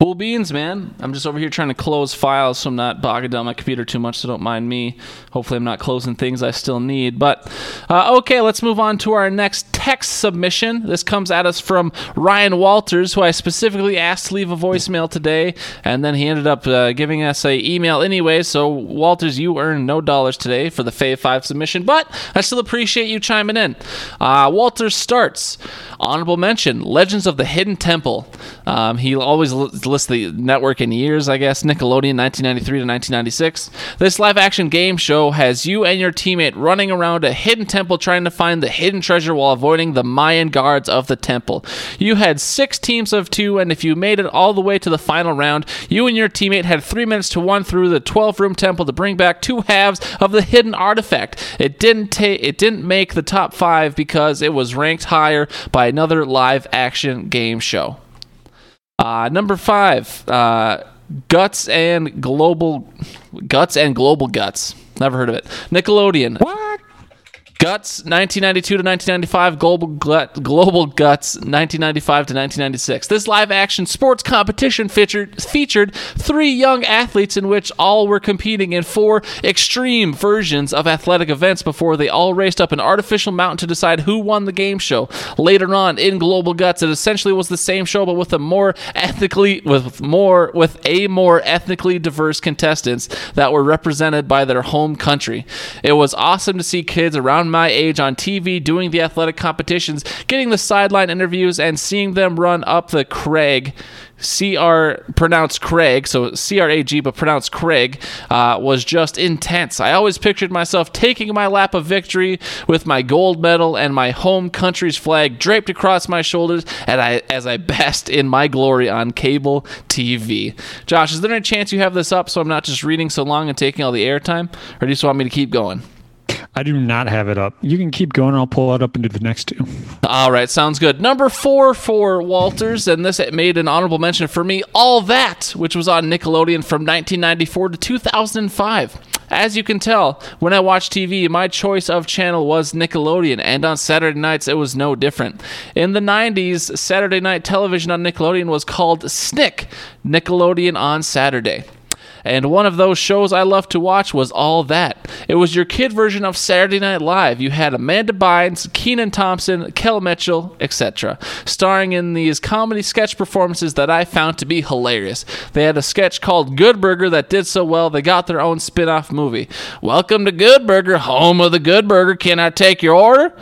Cool beans, man. I'm just over here trying to close files so I'm not bogging down my computer too much, so don't mind me. Hopefully, I'm not closing things I still need. But, uh, okay, let's move on to our next text submission. This comes at us from Ryan Walters, who I specifically asked to leave a voicemail today, and then he ended up uh, giving us a email anyway. So, Walters, you earned no dollars today for the Fave 5 submission, but I still appreciate you chiming in. Uh, Walters starts. Honorable mention Legends of the Hidden Temple. Um, he always li- the network in years, I guess. Nickelodeon, 1993 to 1996. This live action game show has you and your teammate running around a hidden temple trying to find the hidden treasure while avoiding the Mayan guards of the temple. You had six teams of two, and if you made it all the way to the final round, you and your teammate had three minutes to run through the 12 room temple to bring back two halves of the hidden artifact. It didn't take it didn't make the top five because it was ranked higher by another live action game show. Uh, number five, uh, Guts and Global Guts and Global Guts. Never heard of it. Nickelodeon. What? Guts 1992 to 1995, Global Gut, Global Guts 1995 to 1996. This live action sports competition featured featured three young athletes in which all were competing in four extreme versions of athletic events before they all raced up an artificial mountain to decide who won the game show. Later on in Global Guts, it essentially was the same show but with a more ethnically with more with a more ethnically diverse contestants that were represented by their home country. It was awesome to see kids around my age on TV, doing the athletic competitions, getting the sideline interviews, and seeing them run up the Craig. CR pronounced Craig, so C R A G, but pronounced Craig, uh, was just intense. I always pictured myself taking my lap of victory with my gold medal and my home country's flag draped across my shoulders and I, as I basked in my glory on cable TV. Josh, is there any chance you have this up so I'm not just reading so long and taking all the airtime, or do you just want me to keep going? I do not have it up. You can keep going. I'll pull it up into the next two. All right, sounds good. Number four for Walters, and this made an honorable mention for me. All That, which was on Nickelodeon from 1994 to 2005. As you can tell, when I watch TV, my choice of channel was Nickelodeon, and on Saturday nights, it was no different. In the 90s, Saturday night television on Nickelodeon was called Snick, Nickelodeon on Saturday. And one of those shows I loved to watch was All That. It was your kid version of Saturday Night Live. You had Amanda Bynes, Kenan Thompson, Kel Mitchell, etc., starring in these comedy sketch performances that I found to be hilarious. They had a sketch called Good Burger that did so well they got their own spin off movie. Welcome to Good Burger, home of the Good Burger. Can I take your order?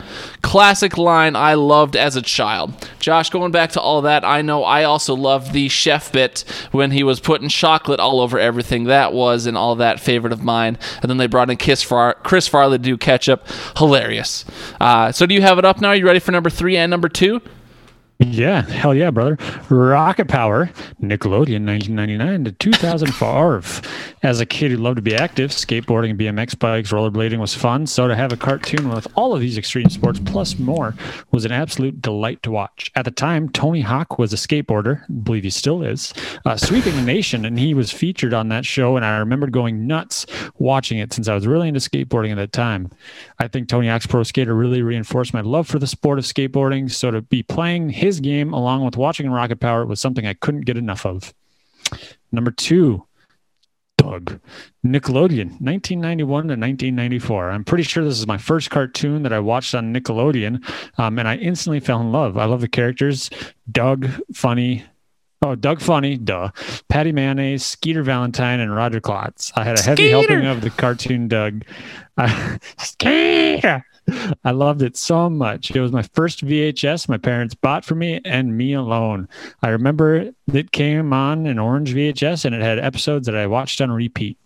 Classic line I loved as a child. Josh, going back to all that, I know I also loved the chef bit when he was putting chocolate all over everything. That was and all that favorite of mine. And then they brought in Chris, Far- Chris Farley to do ketchup. Hilarious. Uh, so do you have it up now? Are you ready for number three and number two? Yeah, hell yeah, brother. Rocket Power, Nickelodeon, 1999 to 2004. As a kid who loved to be active, skateboarding BMX bikes, rollerblading was fun. So to have a cartoon with all of these extreme sports plus more was an absolute delight to watch. At the time, Tony Hawk was a skateboarder, I believe he still is, uh, sweeping the nation, and he was featured on that show. And I remember going nuts watching it since I was really into skateboarding at that time. I think Tony Hawk's Pro Skater really reinforced my love for the sport of skateboarding. So to be playing his game along with watching Rocket Power was something I couldn't get enough of. Number two, Doug, Nickelodeon, 1991 to 1994. I'm pretty sure this is my first cartoon that I watched on Nickelodeon, um, and I instantly fell in love. I love the characters. Doug, funny. Oh, Doug Funnie, duh. Patty Mayonnaise, Skeeter Valentine, and Roger Klotz. I had a heavy Skeeter. helping of the cartoon Doug. I, Skeeter! I loved it so much. It was my first VHS my parents bought for me and me alone. I remember it came on an orange VHS and it had episodes that I watched on repeat.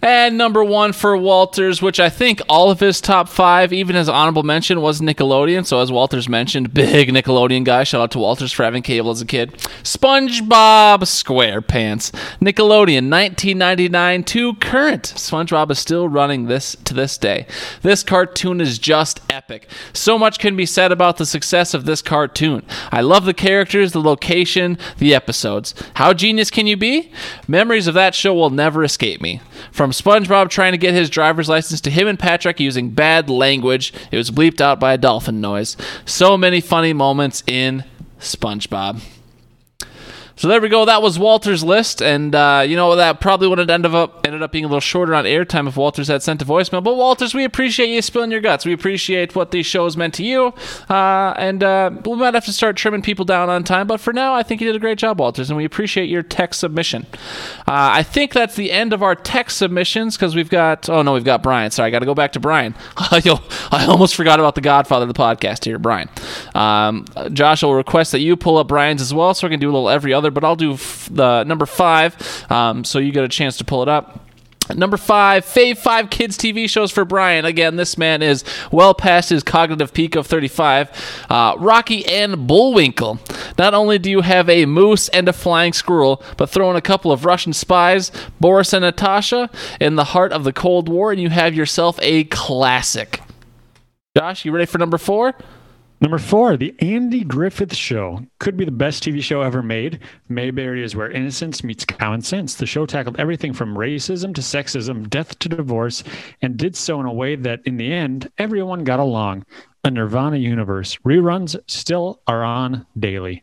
And number one for Walters, which I think all of his top five, even his honorable mention, was Nickelodeon. So, as Walters mentioned, big Nickelodeon guy. Shout out to Walters for having cable as a kid. SpongeBob SquarePants. Nickelodeon, 1999 to current. SpongeBob is still running this to this day. This cartoon is just epic. So much can be said about the success of this cartoon. I love the characters, the location, the episodes. How genius can you be? Memories of that show will never escape me. From SpongeBob trying to get his driver's license to him and Patrick using bad language, it was bleeped out by a dolphin noise. So many funny moments in SpongeBob. So there we go. That was Walter's list, and uh, you know that probably would have ended up ended up being a little shorter on airtime if Walters had sent a voicemail. But Walters, we appreciate you spilling your guts. We appreciate what these shows meant to you, uh, and uh, we might have to start trimming people down on time. But for now, I think you did a great job, Walters, and we appreciate your text submission. Uh, I think that's the end of our text submissions because we've got oh no, we've got Brian. Sorry, I got to go back to Brian. I almost forgot about the Godfather of the podcast here, Brian. Um, Josh will request that you pull up Brian's as well, so we can do a little every other. But I'll do f- the number five, um, so you get a chance to pull it up. Number five, Fave 5 Kids TV shows for Brian. Again, this man is well past his cognitive peak of 35. Uh, Rocky and Bullwinkle. Not only do you have a moose and a flying squirrel, but throw in a couple of Russian spies, Boris and Natasha, in the heart of the Cold War, and you have yourself a classic. Josh, you ready for number four? Number four, The Andy Griffith Show. Could be the best TV show ever made. Mayberry is where innocence meets common sense. The show tackled everything from racism to sexism, death to divorce, and did so in a way that, in the end, everyone got along. A Nirvana universe. Reruns still are on daily.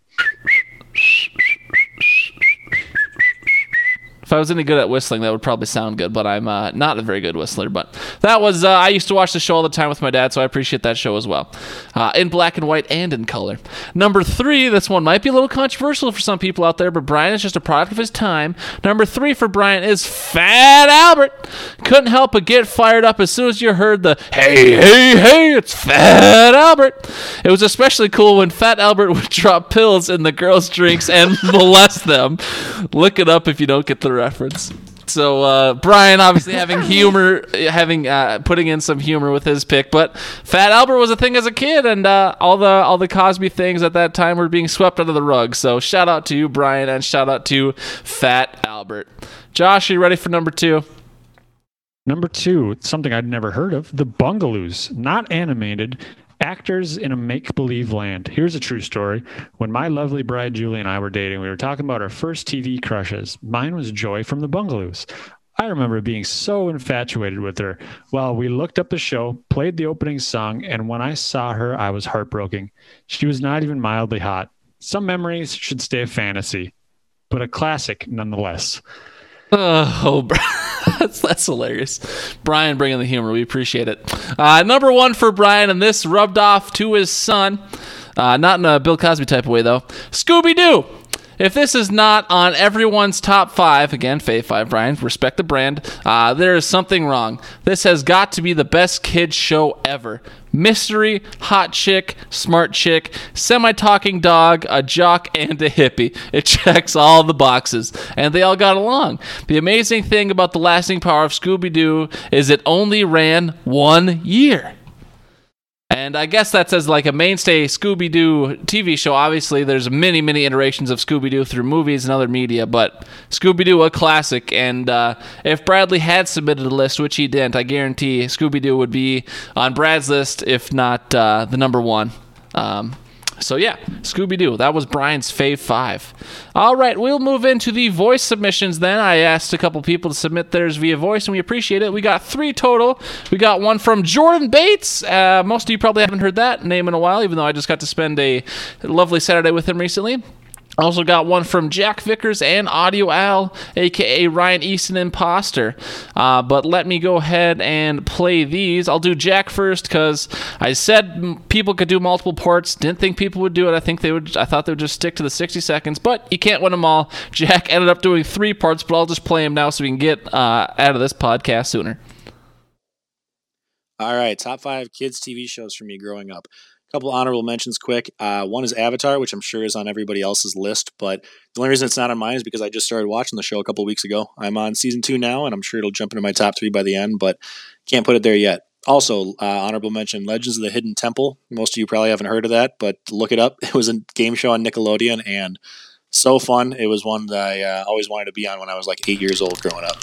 If I was any good at whistling, that would probably sound good, but I'm uh, not a very good whistler. But that was, uh, I used to watch the show all the time with my dad, so I appreciate that show as well. Uh, in black and white and in color. Number three, this one might be a little controversial for some people out there, but Brian is just a product of his time. Number three for Brian is Fat Albert. Couldn't help but get fired up as soon as you heard the hey, hey, hey, it's Fat Albert. It was especially cool when Fat Albert would drop pills in the girls' drinks and molest them. Look it up if you don't get the reference. So uh, Brian obviously having humor, having uh, putting in some humor with his pick, but Fat Albert was a thing as a kid, and uh, all the all the Cosby things at that time were being swept under the rug. So shout out to you, Brian, and shout out to Fat Albert. Josh, are you ready for number two? Number two, something I'd never heard of the Bugaloos, not animated, actors in a make believe land. Here's a true story. When my lovely bride Julie and I were dating, we were talking about our first TV crushes. Mine was Joy from the Bugaloos. I remember being so infatuated with her. Well, we looked up the show, played the opening song, and when I saw her, I was heartbroken. She was not even mildly hot. Some memories should stay a fantasy, but a classic nonetheless. Oh, that's, that's hilarious. Brian bringing the humor. We appreciate it. Uh, number one for Brian, and this rubbed off to his son. Uh, not in a Bill Cosby type of way, though. Scooby Doo. If this is not on everyone's top five, again, Fave 5, Brian, respect the brand, uh, there is something wrong. This has got to be the best kids show ever. Mystery, hot chick, smart chick, semi talking dog, a jock, and a hippie. It checks all the boxes, and they all got along. The amazing thing about the lasting power of Scooby Doo is it only ran one year. And I guess that's as like a mainstay Scooby Doo TV show. Obviously, there's many, many iterations of Scooby Doo through movies and other media, but Scooby Doo a classic. And uh, if Bradley had submitted a list, which he didn't, I guarantee Scooby Doo would be on Brad's list, if not uh, the number one. Um, so yeah, Scooby Doo. That was Brian's fave five. All right, we'll move into the voice submissions. Then I asked a couple people to submit theirs via voice, and we appreciate it. We got three total. We got one from Jordan Bates. Uh, most of you probably haven't heard that name in a while, even though I just got to spend a lovely Saturday with him recently. Also got one from Jack Vickers and Audio Al, aka Ryan Easton Imposter. Uh, but let me go ahead and play these. I'll do Jack first because I said people could do multiple ports. Didn't think people would do it. I think they would. I thought they would just stick to the 60 seconds, but you can't win them all. Jack ended up doing three parts, but I'll just play him now so we can get uh, out of this podcast sooner. All right, top five kids TV shows for me growing up couple honorable mentions quick. Uh, one is Avatar, which I'm sure is on everybody else's list, but the only reason it's not on mine is because I just started watching the show a couple weeks ago. I'm on season two now, and I'm sure it'll jump into my top three by the end, but can't put it there yet. Also, uh, honorable mention Legends of the Hidden Temple. Most of you probably haven't heard of that, but look it up. It was a game show on Nickelodeon and so fun. It was one that I uh, always wanted to be on when I was like eight years old growing up.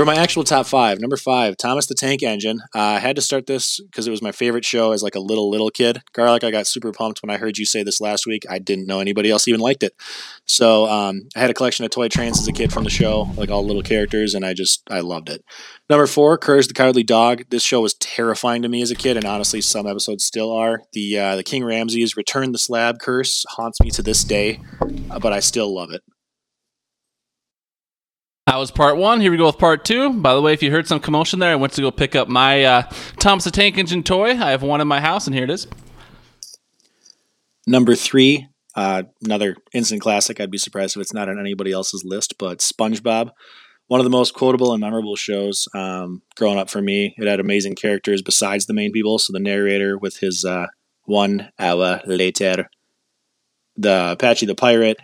For my actual top five, number five, Thomas the Tank Engine. Uh, I had to start this because it was my favorite show as like a little little kid. Garlic, I got super pumped when I heard you say this last week. I didn't know anybody else even liked it. So um, I had a collection of toy trains as a kid from the show, like all little characters, and I just I loved it. Number four, Courage the Cowardly Dog. This show was terrifying to me as a kid, and honestly, some episodes still are. The uh, the King Ramses Return the Slab curse haunts me to this day, but I still love it. That was part one. Here we go with part two. By the way, if you heard some commotion there, I went to go pick up my uh, Thomas the Tank Engine toy. I have one in my house, and here it is. Number three, uh, another instant classic. I'd be surprised if it's not on anybody else's list, but SpongeBob. One of the most quotable and memorable shows um, growing up for me. It had amazing characters besides the main people. So the narrator with his uh, one hour later, the Patchy the pirate,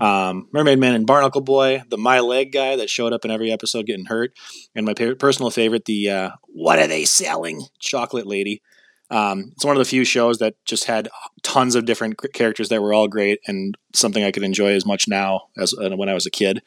um, Mermaid Man and Barnacle Boy, the My Leg guy that showed up in every episode getting hurt, and my personal favorite, the uh, What Are They Selling? Chocolate Lady. Um, it's one of the few shows that just had tons of different characters that were all great and something I could enjoy as much now as uh, when I was a kid.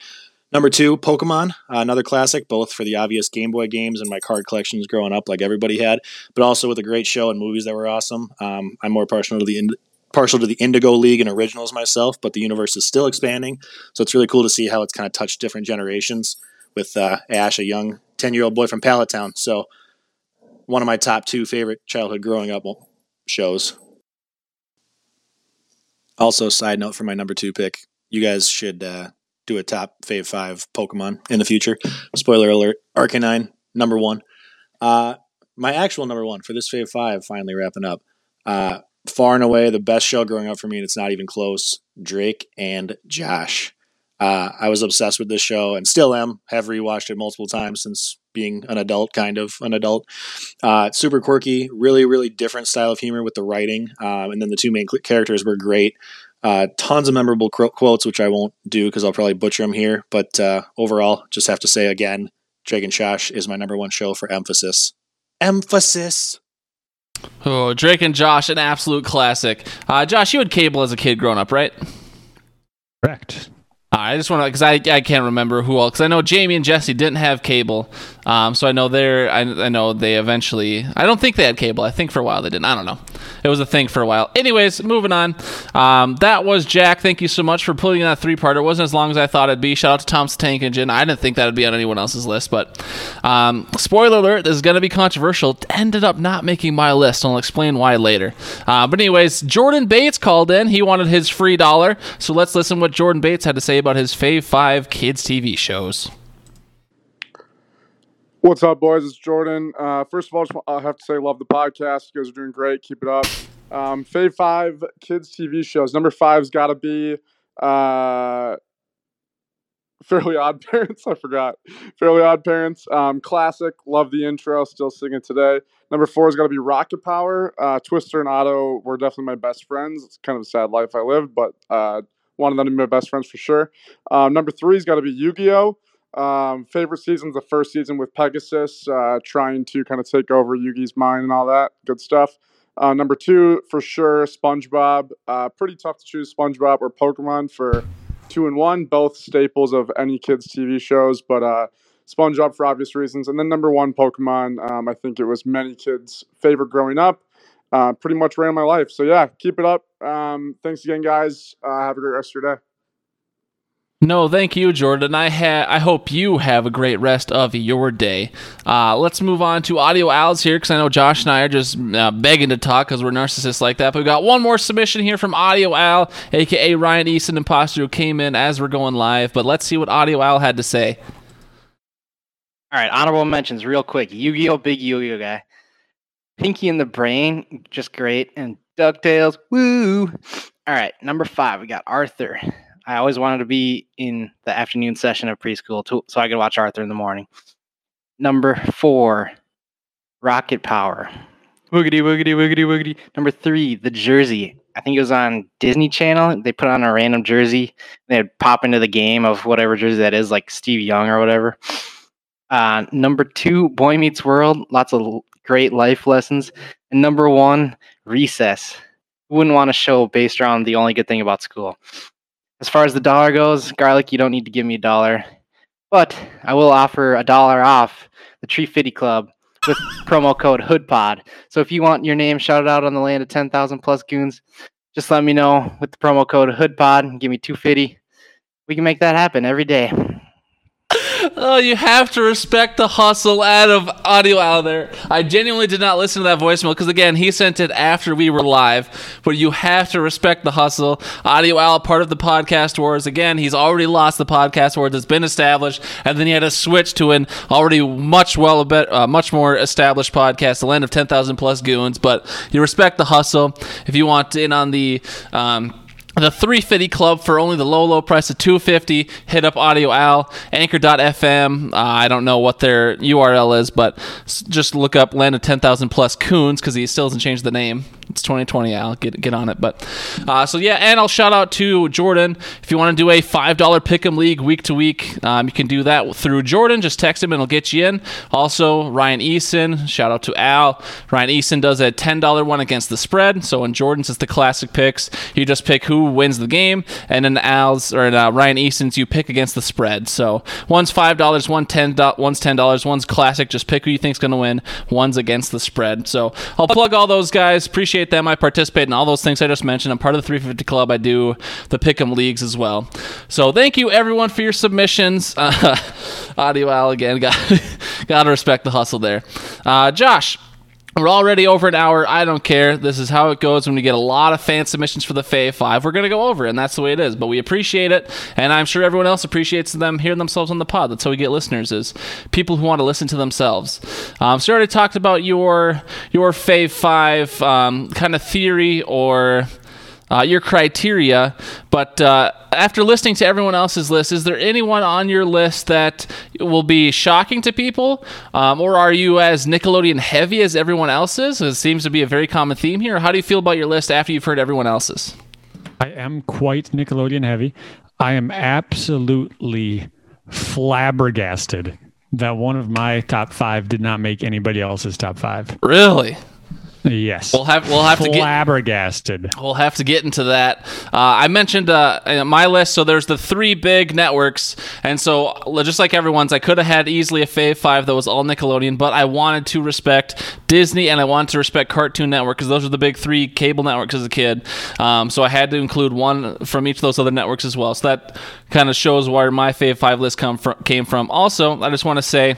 Number two, Pokemon, another classic, both for the obvious Game Boy games and my card collections growing up, like everybody had, but also with a great show and movies that were awesome. Um, I'm more partial to the partial to the Indigo League and originals myself, but the universe is still expanding. So it's really cool to see how it's kind of touched different generations with uh, Ash, a young 10 year old boy from Pallet Town. So one of my top two favorite childhood growing up shows. Also, side note for my number two pick, you guys should uh, do a top fave five Pokemon in the future. Spoiler alert: Arcanine number one. Uh, my actual number one for this fave five, finally wrapping up. Uh, far and away the best show growing up for me, and it's not even close. Drake and Josh. Uh, I was obsessed with this show and still am. Have rewatched it multiple times since being an adult, kind of an adult. Uh, super quirky, really, really different style of humor with the writing, um, and then the two main characters were great. Uh, tons of memorable qu- quotes, which I won't do because I'll probably butcher them here. But uh, overall, just have to say again, Drake and Josh is my number one show for emphasis. Emphasis. Oh, Drake and Josh, an absolute classic. Uh, Josh, you had cable as a kid growing up, right? Correct. I just want to because I, I can't remember who all because I know Jamie and Jesse didn't have cable, um, so I know they're I, I know they eventually I don't think they had cable I think for a while they didn't I don't know it was a thing for a while. Anyways, moving on. Um, that was Jack. Thank you so much for putting that three part. It wasn't as long as I thought it'd be. Shout out to Tom's Tank Engine. I didn't think that would be on anyone else's list, but um, spoiler alert: this is going to be controversial. Ended up not making my list. I'll explain why later. Uh, but anyways, Jordan Bates called in. He wanted his free dollar, so let's listen what Jordan Bates had to say about his Fave Five kids TV shows. What's up, boys? It's Jordan. Uh, first of all, I have to say, love the podcast. You guys are doing great. Keep it up. Um, Fave five kids TV shows. Number five's got to be uh, Fairly Odd Parents. I forgot. Fairly Odd Parents. Um, classic. Love the intro. Still singing today. Number four has got to be Rocket Power. Uh, Twister and Otto were definitely my best friends. It's kind of a sad life I lived, but uh, wanted them to be my best friends for sure. Um, number three's got to be Yu Gi Oh! Um, favorite season's the first season with Pegasus, uh, trying to kind of take over Yugi's mind and all that good stuff. Uh, number two, for sure, SpongeBob. Uh, pretty tough to choose SpongeBob or Pokemon for two and one, both staples of any kids' TV shows, but uh, SpongeBob for obvious reasons. And then number one, Pokemon. Um, I think it was many kids' favorite growing up. Uh, pretty much ran my life. So yeah, keep it up. Um, thanks again, guys. Uh, have a great rest of your day. No, thank you, Jordan. I ha- I hope you have a great rest of your day. Uh, let's move on to Audio Al's here because I know Josh and I are just uh, begging to talk because we're narcissists like that. But we got one more submission here from Audio Al, aka Ryan Easton Imposter, who came in as we're going live. But let's see what Audio Al had to say. All right, honorable mentions, real quick. Yu-Gi-Oh! Big Yu-Gi-Oh! guy. Pinky and the Brain, just great. And DuckTales, woo! All right, number five, we got Arthur. I always wanted to be in the afternoon session of preschool to, so I could watch Arthur in the morning. Number four, Rocket Power. Woogity, woogity, woogity, woogity. Number three, The Jersey. I think it was on Disney Channel. They put on a random jersey. They'd pop into the game of whatever jersey that is, like Steve Young or whatever. Uh, number two, Boy Meets World. Lots of great life lessons. And number one, Recess. Who wouldn't want a show based around the only good thing about school? As far as the dollar goes, garlic, you don't need to give me a dollar, but I will offer a dollar off the Tree Fitty Club with promo code HoodPod. So if you want your name shouted out on the land of 10,000 plus goons, just let me know with the promo code HoodPod give me 250. We can make that happen every day. Oh, you have to respect the hustle out of audio out there. I genuinely did not listen to that voicemail because again, he sent it after we were live. But you have to respect the hustle. Audio Al, part of the podcast wars. Again, he's already lost the podcast wars. It's been established, and then he had to switch to an already much well a bit, uh, much more established podcast, the land of ten thousand plus goons. But you respect the hustle. If you want in on the um, the 350 club for only the low low price of 250 hit up audio al anchor.fm uh, i don't know what their url is but just look up land of 10000 plus goons because he still hasn't changed the name it's 2020 al get, get on it but uh, so yeah and i'll shout out to jordan if you want to do a $5 pick'em league week to week um, you can do that through jordan just text him and it'll get you in also ryan eason shout out to al ryan eason does a $10 one against the spread so in jordan's it's the classic picks you just pick who wins the game, and in Al's or in, uh, Ryan Easton's, you pick against the spread. So one's five dollars, one ten, one's ten dollars, one's classic. Just pick who you think's going to win. One's against the spread. So I'll plug all those guys. Appreciate them. I participate in all those things I just mentioned. I'm part of the 350 Club. I do the Pick'em leagues as well. So thank you everyone for your submissions. Uh, Audio Al again, got got to respect the hustle there. Uh, Josh. We're already over an hour. I don't care. This is how it goes when we get a lot of fan submissions for the Fave 5. We're going to go over, and that's the way it is. But we appreciate it, and I'm sure everyone else appreciates them hearing themselves on the pod. That's how we get listeners, is people who want to listen to themselves. Um, so, we already talked about your your Fave 5 um, kind of theory or uh, your criteria. But uh, after listening to everyone else's list, is there anyone on your list that will be shocking to people? Um, or are you as Nickelodeon heavy as everyone else's? It seems to be a very common theme here. How do you feel about your list after you've heard everyone else's? I am quite Nickelodeon heavy. I am absolutely flabbergasted that one of my top five did not make anybody else's top five. Really? Yes. We'll have we'll have to get flabbergasted. We'll have to get into that. Uh, I mentioned uh, my list. So there's the three big networks, and so just like everyone's, I could have had easily a Fave Five that was all Nickelodeon, but I wanted to respect Disney and I wanted to respect Cartoon Network because those are the big three cable networks as a kid. Um, so I had to include one from each of those other networks as well. So that kind of shows where my Fave Five list come from, came from. Also, I just want to say.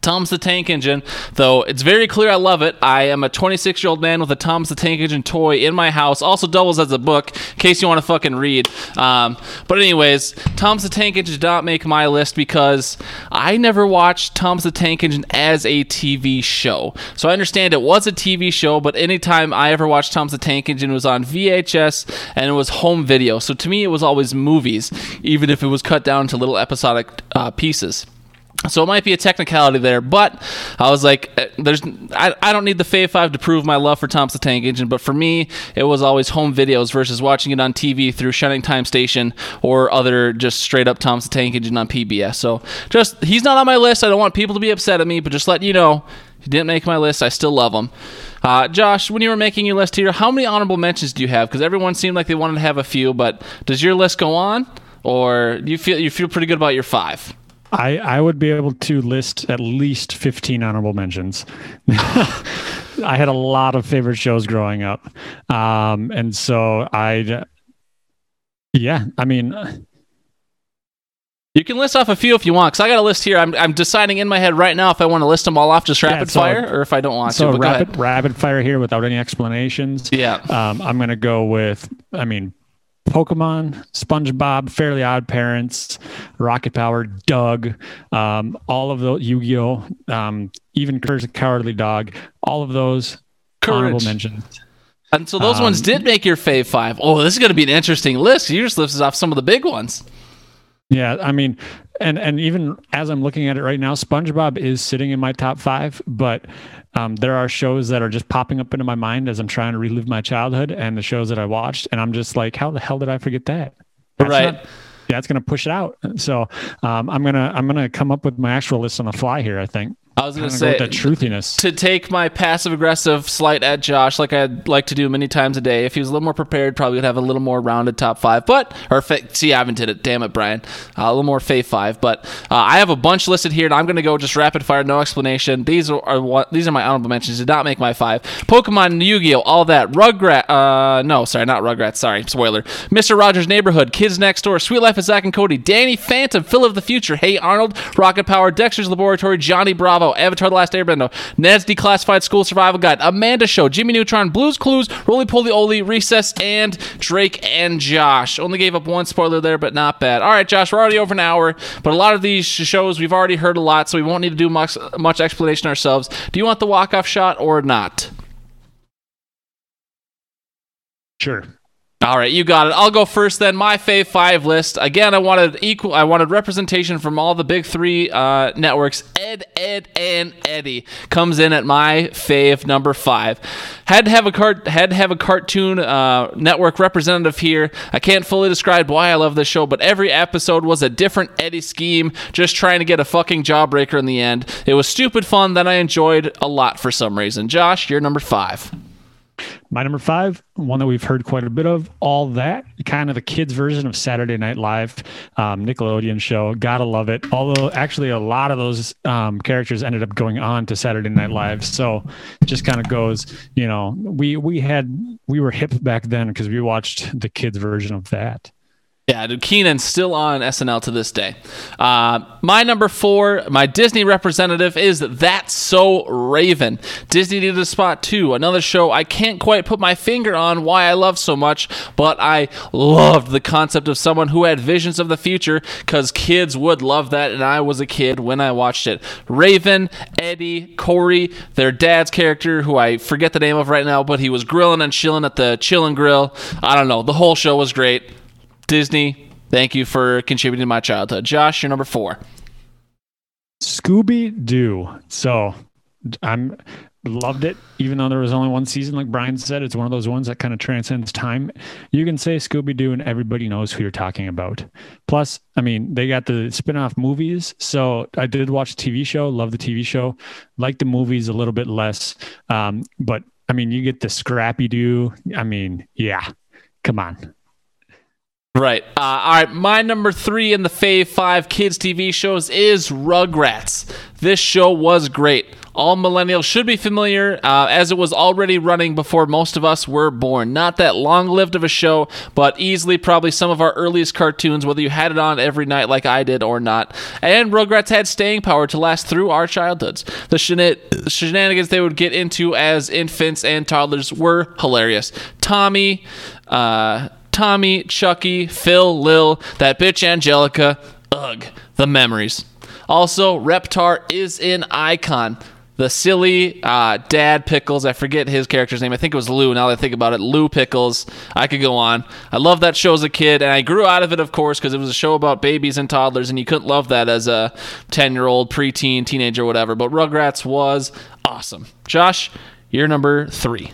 Thomas the Tank Engine, though it's very clear I love it. I am a 26 year old man with a Thomas the Tank Engine toy in my house. Also doubles as a book in case you want to fucking read. Um, but anyways, Thomas the Tank Engine did not make my list because I never watched Thomas the Tank Engine as a TV show. So I understand it was a TV show, but anytime I ever watched Thomas the Tank Engine, it was on VHS and it was home video. So to me, it was always movies, even if it was cut down to little episodic uh, pieces. So it might be a technicality there, but I was like, uh, "There's, I, I don't need the Fave Five to prove my love for Thomas the Tank Engine." But for me, it was always home videos versus watching it on TV through Shining Time Station or other just straight up Thomas the Tank Engine on PBS. So just he's not on my list. I don't want people to be upset at me, but just let you know, he didn't make my list. I still love him. Uh, Josh, when you were making your list here, how many honorable mentions do you have? Because everyone seemed like they wanted to have a few, but does your list go on, or do you feel you feel pretty good about your five? I, I would be able to list at least 15 honorable mentions. I had a lot of favorite shows growing up. Um, and so I, yeah, I mean, you can list off a few if you want, because I got a list here. I'm, I'm deciding in my head right now if I want to list them all off just rapid yeah, so, fire or if I don't want so to. So rapid, rapid fire here without any explanations. Yeah. Um, I'm going to go with, I mean, Pokemon, SpongeBob, Fairly Odd Parents, Rocket Power, Doug, um, all of those, Yu Gi Oh, um, even Courage the Cowardly Dog, all of those Courage. honorable mentions. And so those um, ones did make your fave five. Oh, this is going to be an interesting list. You just listed off some of the big ones. Yeah, I mean, and and even as I'm looking at it right now, SpongeBob is sitting in my top five, but um, there are shows that are just popping up into my mind as I'm trying to relive my childhood and the shows that I watched, and I'm just like, how the hell did I forget that? That's right. Not, yeah, it's gonna push it out. So um, I'm gonna I'm gonna come up with my actual list on the fly here. I think. I was going to say that truthiness to take my passive aggressive slight at Josh, like I'd like to do many times a day. If he was a little more prepared, probably would have a little more rounded top five. But or see, I haven't did it. Damn it, Brian. Uh, a little more fave five. But uh, I have a bunch listed here, and I'm going to go just rapid fire, no explanation. These are, are, what these are my honorable mentions. Did not make my five. Pokemon, Yu-Gi-Oh, all that. Rugrat. Uh, no, sorry, not Rugrats. Sorry, spoiler. Mister Rogers' Neighborhood, Kids Next Door, Sweet Life of Zack and Cody, Danny Phantom, Phil of the Future, Hey Arnold, Rocket Power, Dexter's Laboratory, Johnny Bravo, Oh, Avatar: The Last Airbender. Airbender, Ned's Declassified School Survival Guide, Amanda Show, Jimmy Neutron, Blues Clues, Roly Poly Oly, Recess, and Drake and Josh. Only gave up one spoiler there, but not bad. All right, Josh, we're already over an hour, but a lot of these shows we've already heard a lot, so we won't need to do much, much explanation ourselves. Do you want the walk off shot or not? Sure. All right, you got it. I'll go first then. My fave five list. Again, I wanted equal. I wanted representation from all the big three uh, networks. Ed, Edd, and Eddy comes in at my fave number five. Had to have a cart. Had to have a cartoon uh, network representative here. I can't fully describe why I love this show, but every episode was a different Eddy scheme, just trying to get a fucking jawbreaker in the end. It was stupid fun that I enjoyed a lot for some reason. Josh, you're number five. My number five, one that we've heard quite a bit of, all that kind of the kids' version of Saturday Night Live, um, Nickelodeon show. Gotta love it. Although actually, a lot of those um, characters ended up going on to Saturday Night Live, so it just kind of goes. You know, we we had we were hip back then because we watched the kids' version of that. Yeah, dude, Kenan's still on SNL to this day. Uh, my number four, my Disney representative is That's So Raven. Disney needed a spot too. Another show I can't quite put my finger on why I love so much, but I loved the concept of someone who had visions of the future because kids would love that, and I was a kid when I watched it. Raven, Eddie, Corey, their dad's character, who I forget the name of right now, but he was grilling and chilling at the Chill and Grill. I don't know. The whole show was great. Disney, thank you for contributing to my childhood. Josh, you're number four. Scooby Doo. So I'm loved it, even though there was only one season. Like Brian said, it's one of those ones that kind of transcends time. You can say Scooby Doo, and everybody knows who you're talking about. Plus, I mean, they got the spin off movies. So I did watch the TV show, love the TV show, like the movies a little bit less. Um, but I mean, you get the Scrappy Doo. I mean, yeah, come on. Right. Uh, all right. My number three in the Fave 5 kids TV shows is Rugrats. This show was great. All millennials should be familiar, uh, as it was already running before most of us were born. Not that long lived of a show, but easily probably some of our earliest cartoons, whether you had it on every night like I did or not. And Rugrats had staying power to last through our childhoods. The shenan- shenanigans they would get into as infants and toddlers were hilarious. Tommy, uh, Tommy, Chucky, Phil, Lil, that bitch Angelica. Ugh, the memories. Also, Reptar is an icon. The silly uh, dad Pickles, I forget his character's name. I think it was Lou. Now that I think about it, Lou Pickles. I could go on. I loved that show as a kid, and I grew out of it, of course, because it was a show about babies and toddlers, and you couldn't love that as a 10 year old, preteen, teenager, whatever. But Rugrats was awesome. Josh, you're number three.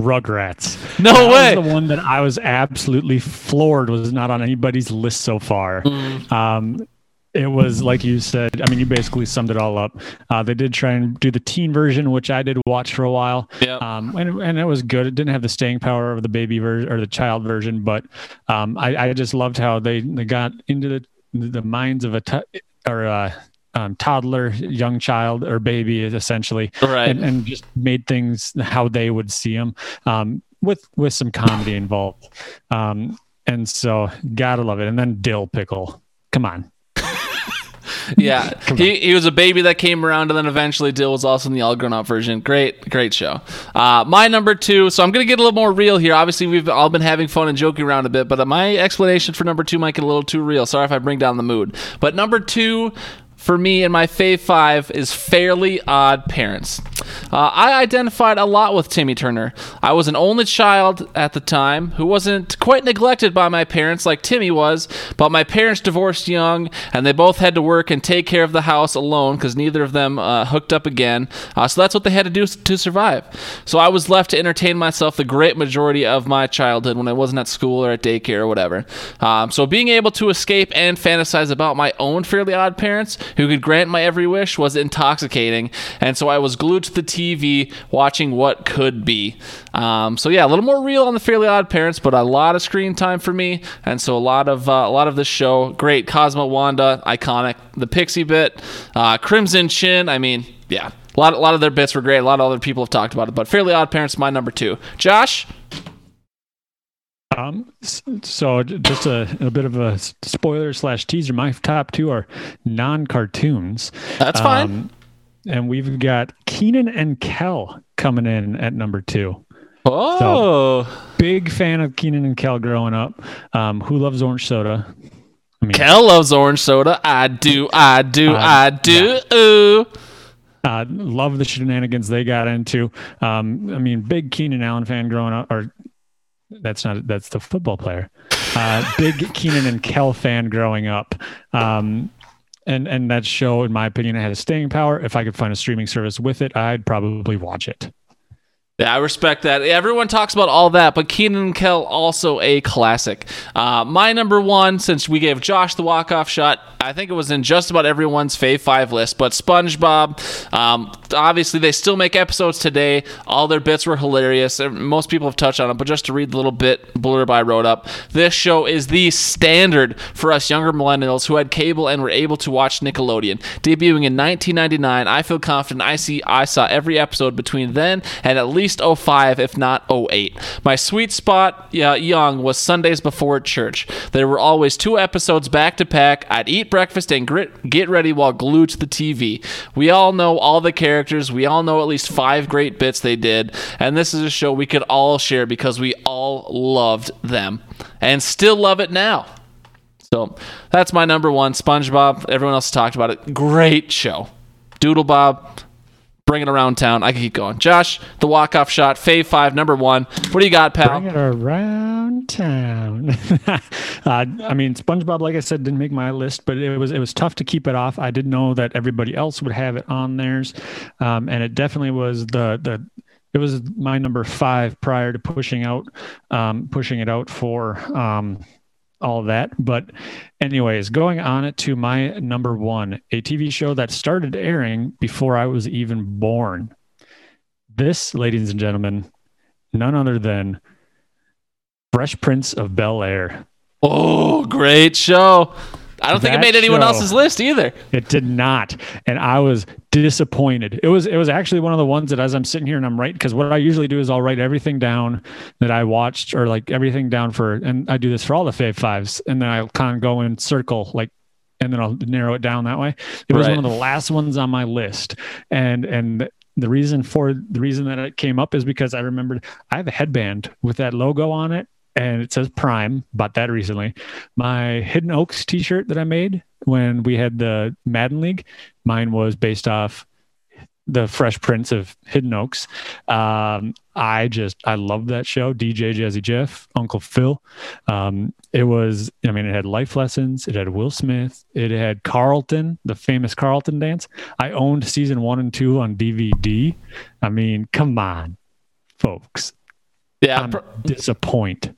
Rugrats. No that way. Was the one that I was absolutely floored was not on anybody's list so far. Mm. Um, it was like you said. I mean, you basically summed it all up. Uh, they did try and do the teen version, which I did watch for a while. Yep. Um, and, and it was good. It didn't have the staying power of the baby version or the child version, but um, I, I just loved how they, they got into the the minds of a t- or a um, toddler, young child, or baby, essentially Right. and, and just made things how they would see them um, with with some comedy involved. Um, and so gotta love it. And then dill pickle. Come on. Yeah, he, he was a baby that came around, and then eventually Dill was also in the all grown up version. Great, great show. Uh, my number two. So I'm gonna get a little more real here. Obviously, we've all been having fun and joking around a bit, but my explanation for number two might get a little too real. Sorry if I bring down the mood. But number two. For me and my fave five is Fairly Odd Parents. Uh, I identified a lot with Timmy Turner. I was an only child at the time who wasn't quite neglected by my parents like Timmy was, but my parents divorced young and they both had to work and take care of the house alone because neither of them uh, hooked up again. Uh, so that's what they had to do to survive. So I was left to entertain myself the great majority of my childhood when I wasn't at school or at daycare or whatever. Um, so being able to escape and fantasize about my own fairly odd parents who could grant my every wish was intoxicating. And so I was glued to the TV watching what could be. Um, so yeah, a little more real on the Fairly Odd Parents, but a lot of screen time for me, and so a lot of uh, a lot of this show. Great, Cosmo Wanda, iconic. The Pixie bit, uh, Crimson Chin. I mean, yeah, a lot a lot of their bits were great. A lot of other people have talked about it, but Fairly Odd Parents, my number two. Josh, Um, so just a, a bit of a spoiler slash teaser. My top two are non cartoons. that's fine. Um, and we've got Kenan and Kel coming in at number two. oh, Big fan of Kenan and Kel growing up. Um, who loves orange soda? I mean, Kel loves orange soda. I do. I do. Uh, I do. Ooh. Uh, love the shenanigans they got into. Um, I mean, big Keenan Allen fan growing up, or that's not that's the football player. Uh, big Kenan and Kel fan growing up. Um, and and that show, in my opinion, had a staying power. If I could find a streaming service with it, I'd probably watch it. Yeah, I respect that. Everyone talks about all that, but Kenan and Kel also a classic. Uh, my number one, since we gave Josh the walk off shot, I think it was in just about everyone's fave five list. But SpongeBob, um, obviously they still make episodes today. All their bits were hilarious. Uh, Most people have touched on it, but just to read the little bit blurb I wrote up, this show is the standard for us younger millennials who had cable and were able to watch Nickelodeon. Debuting in 1999, I feel confident I see I saw every episode between then and at least least 05, if not 08. My sweet spot yeah, young was Sundays before church. There were always two episodes back to back. I'd eat breakfast and grit, get ready while glued to the TV. We all know all the characters. We all know at least five great bits they did. And this is a show we could all share because we all loved them and still love it now. So that's my number one. SpongeBob. Everyone else talked about it. Great show. Doodle Bob. Bring it around town. I can keep going. Josh, the walk off shot. Fave five, number one. What do you got, pal? Bring it around town. uh, I mean, SpongeBob, like I said, didn't make my list, but it was it was tough to keep it off. I didn't know that everybody else would have it on theirs, um, and it definitely was the the it was my number five prior to pushing out um, pushing it out for um, all that. But, anyways, going on it to my number one, a TV show that started airing before I was even born. This, ladies and gentlemen, none other than Fresh Prince of Bel Air. Oh, great show. I don't think it made anyone show- else's list either. It did not, and I was disappointed. It was it was actually one of the ones that as I'm sitting here and I'm writing because what I usually do is I'll write everything down that I watched or like everything down for, and I do this for all the Fave Fives, and then I'll kind of go in circle like, and then I'll narrow it down that way. It was Right. one of the last ones on my list, and and the reason for the reason that it came up is because I remembered I have a headband with that logo on it. And it says Prime. Bought that recently. My Hidden Oaks T-shirt that I made when we had the Madden League. Mine was based off the Fresh Prince of Hidden Oaks. Um, I just I love that show. DJ Jazzy Jeff, Uncle Phil. Um, it was I mean it had life lessons. It had Will Smith. It had Carlton, the famous Carlton dance. I owned season one and two on DVD. I mean, come on, folks. Yeah, pr- disappointed.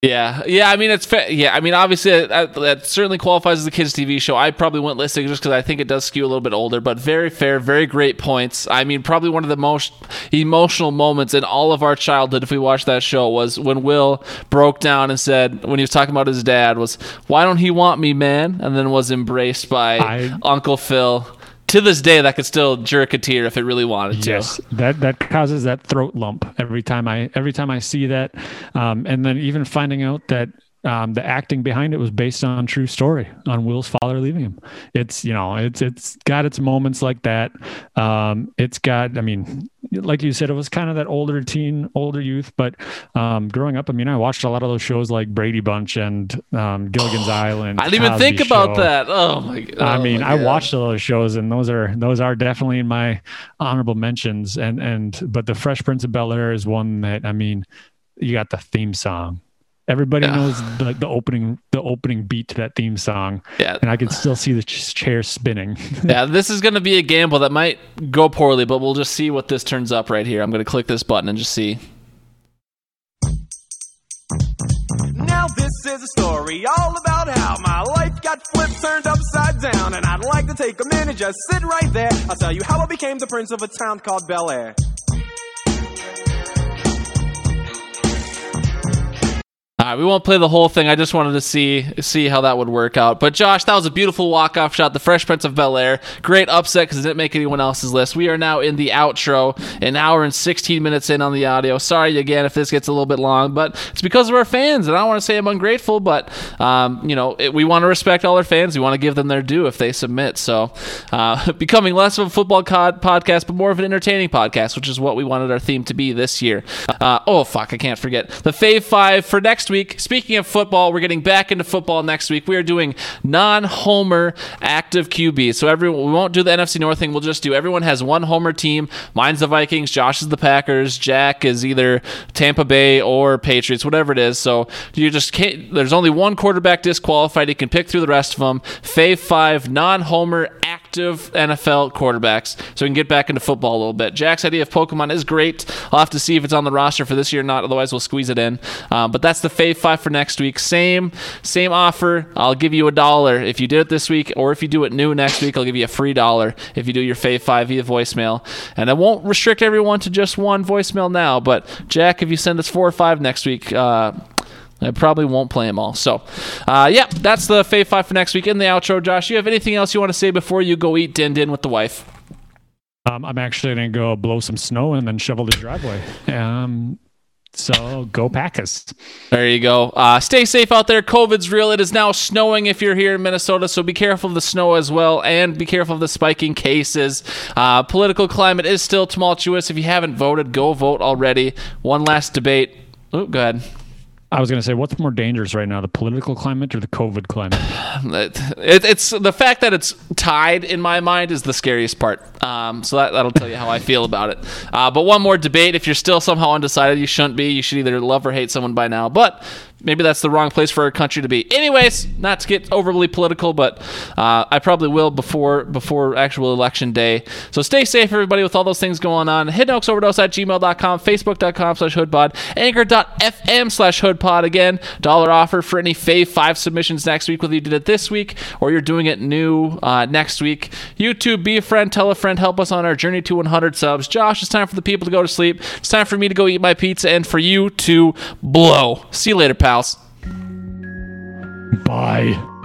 Yeah, yeah. I mean, it's yeah. I mean, obviously uh, that, that certainly qualifies as a kids' TV show. I probably went listing just because I think it does skew a little bit older, but very fair, very great points. I mean, probably one of the most emotional moments in all of our childhood, if we watched that show, was when Will broke down and said, when he was talking about his dad, was "Why don't he want me, man?" and then was embraced by I- Uncle Phil. To this day, that could still jerk a tear if it really wanted to. Yes, that that causes that throat lump every time I every time I see that, um, and then even finding out that um, the acting behind it was based on true story on Will's father leaving him. It's you know it's it's got its moments like that. Um, it's got I mean, like you said, it was kind of that older teen, older youth. But um, growing up, I mean, I watched a lot of those shows like Brady Bunch and um, Gilligan's Island. I didn't even Cosby think about Show. that. Oh my god! I Oh mean, my I watched all those shows, and those are those are definitely in my honorable mentions. And and but the Fresh Prince of Bel Air is one that I mean, you got the theme song. Everybody Yeah. knows the, the opening the opening beat to that theme song, Yeah, and I can still see the ch- chair spinning. yeah, this is going to be a gamble that might go poorly, but we'll just see what this turns up right here. I'm going to click this button and just see. Now this is a story all about how my life got flipped, turned upside down, and I'd like to take a minute, just sit right there. I'll tell you how I became the prince of a town called Bel Air. All right, we won't play the whole thing. I just wanted to see see how that would work out. But Josh, that was a beautiful walk off shot. The Fresh Prince of Bel Air, great upset because it didn't make anyone else's list. We are now in the outro, an hour and 16 minutes in on the audio. Sorry again if this gets a little bit long, but it's because of our fans, and I don't want to say I'm ungrateful, but um, you know it, we want to respect all our fans. We want to give them their due if they submit. So, uh, becoming less of a football cod podcast, but more of an entertaining podcast, which is what we wanted our theme to be this year. Uh, oh fuck, I can't forget the Fave Five for next week. Speaking of football, we're getting back into football next week. We are doing non-homer active QB. So everyone, we won't do the NFC North thing. We'll just do everyone has one homer team. Mine's the Vikings. Josh is the Packers. Jack is either Tampa Bay or Patriots, whatever it is. So you just can't. There's only one quarterback disqualified. You can pick through the rest of them. Fave five non-homer active NFL quarterbacks. So we can get back into football a little bit. Jack's idea of Pokemon is great. I'll have to see if it's on the roster for this year or not. Otherwise, we'll squeeze it in. Um, but that's the Fave five for next week. Same same offer. I'll give you a dollar if you did it this week, or if you do it new next week, I'll give you a free dollar if you do your Fave five via voicemail. And I won't restrict everyone to just one voicemail now. But Jack, if you send us four or five next week. Uh, I probably won't play them all. So, uh, yeah, that's the Fave 5 for next week. In the outro, Josh, you have anything else you want to say before you go eat din din with the wife? Um, I'm actually going to go blow some snow and then shovel the driveway. Um, so go Packers. There you go. Uh, stay safe out there. COVID's real. It is now snowing if you're here in Minnesota, so be careful of the snow as well, and be careful of the spiking cases. Uh, political climate is still tumultuous. If you haven't voted, go vote already. One last debate. Oh, go ahead. I was going to say, what's more dangerous right now, the political climate or the COVID climate? It, it's the fact that it's tied in my mind is the scariest part. Um, so that, that'll tell you how I feel about it. Uh, but one more debate. If you're still somehow undecided, you shouldn't be. You should either love or hate someone by now. But maybe that's the wrong place for our country to be. Anyways, not to get overly political, but uh, I probably will before before actual election day. So stay safe, everybody, with all those things going on. Hidden Oaks Overdose at gmail.com, facebook.com slash hoodpod, anchor.fm slash hoodpod. Again, dollar offer for any Fave 5 submissions next week, whether you did it this week or you're doing it new uh, next week. YouTube, be a friend, tell a friend, help us on our journey to 100 subs. Josh, it's time for the people to go to sleep. It's time for me to go eat my pizza and for you to blow. See you later, pals. Bye.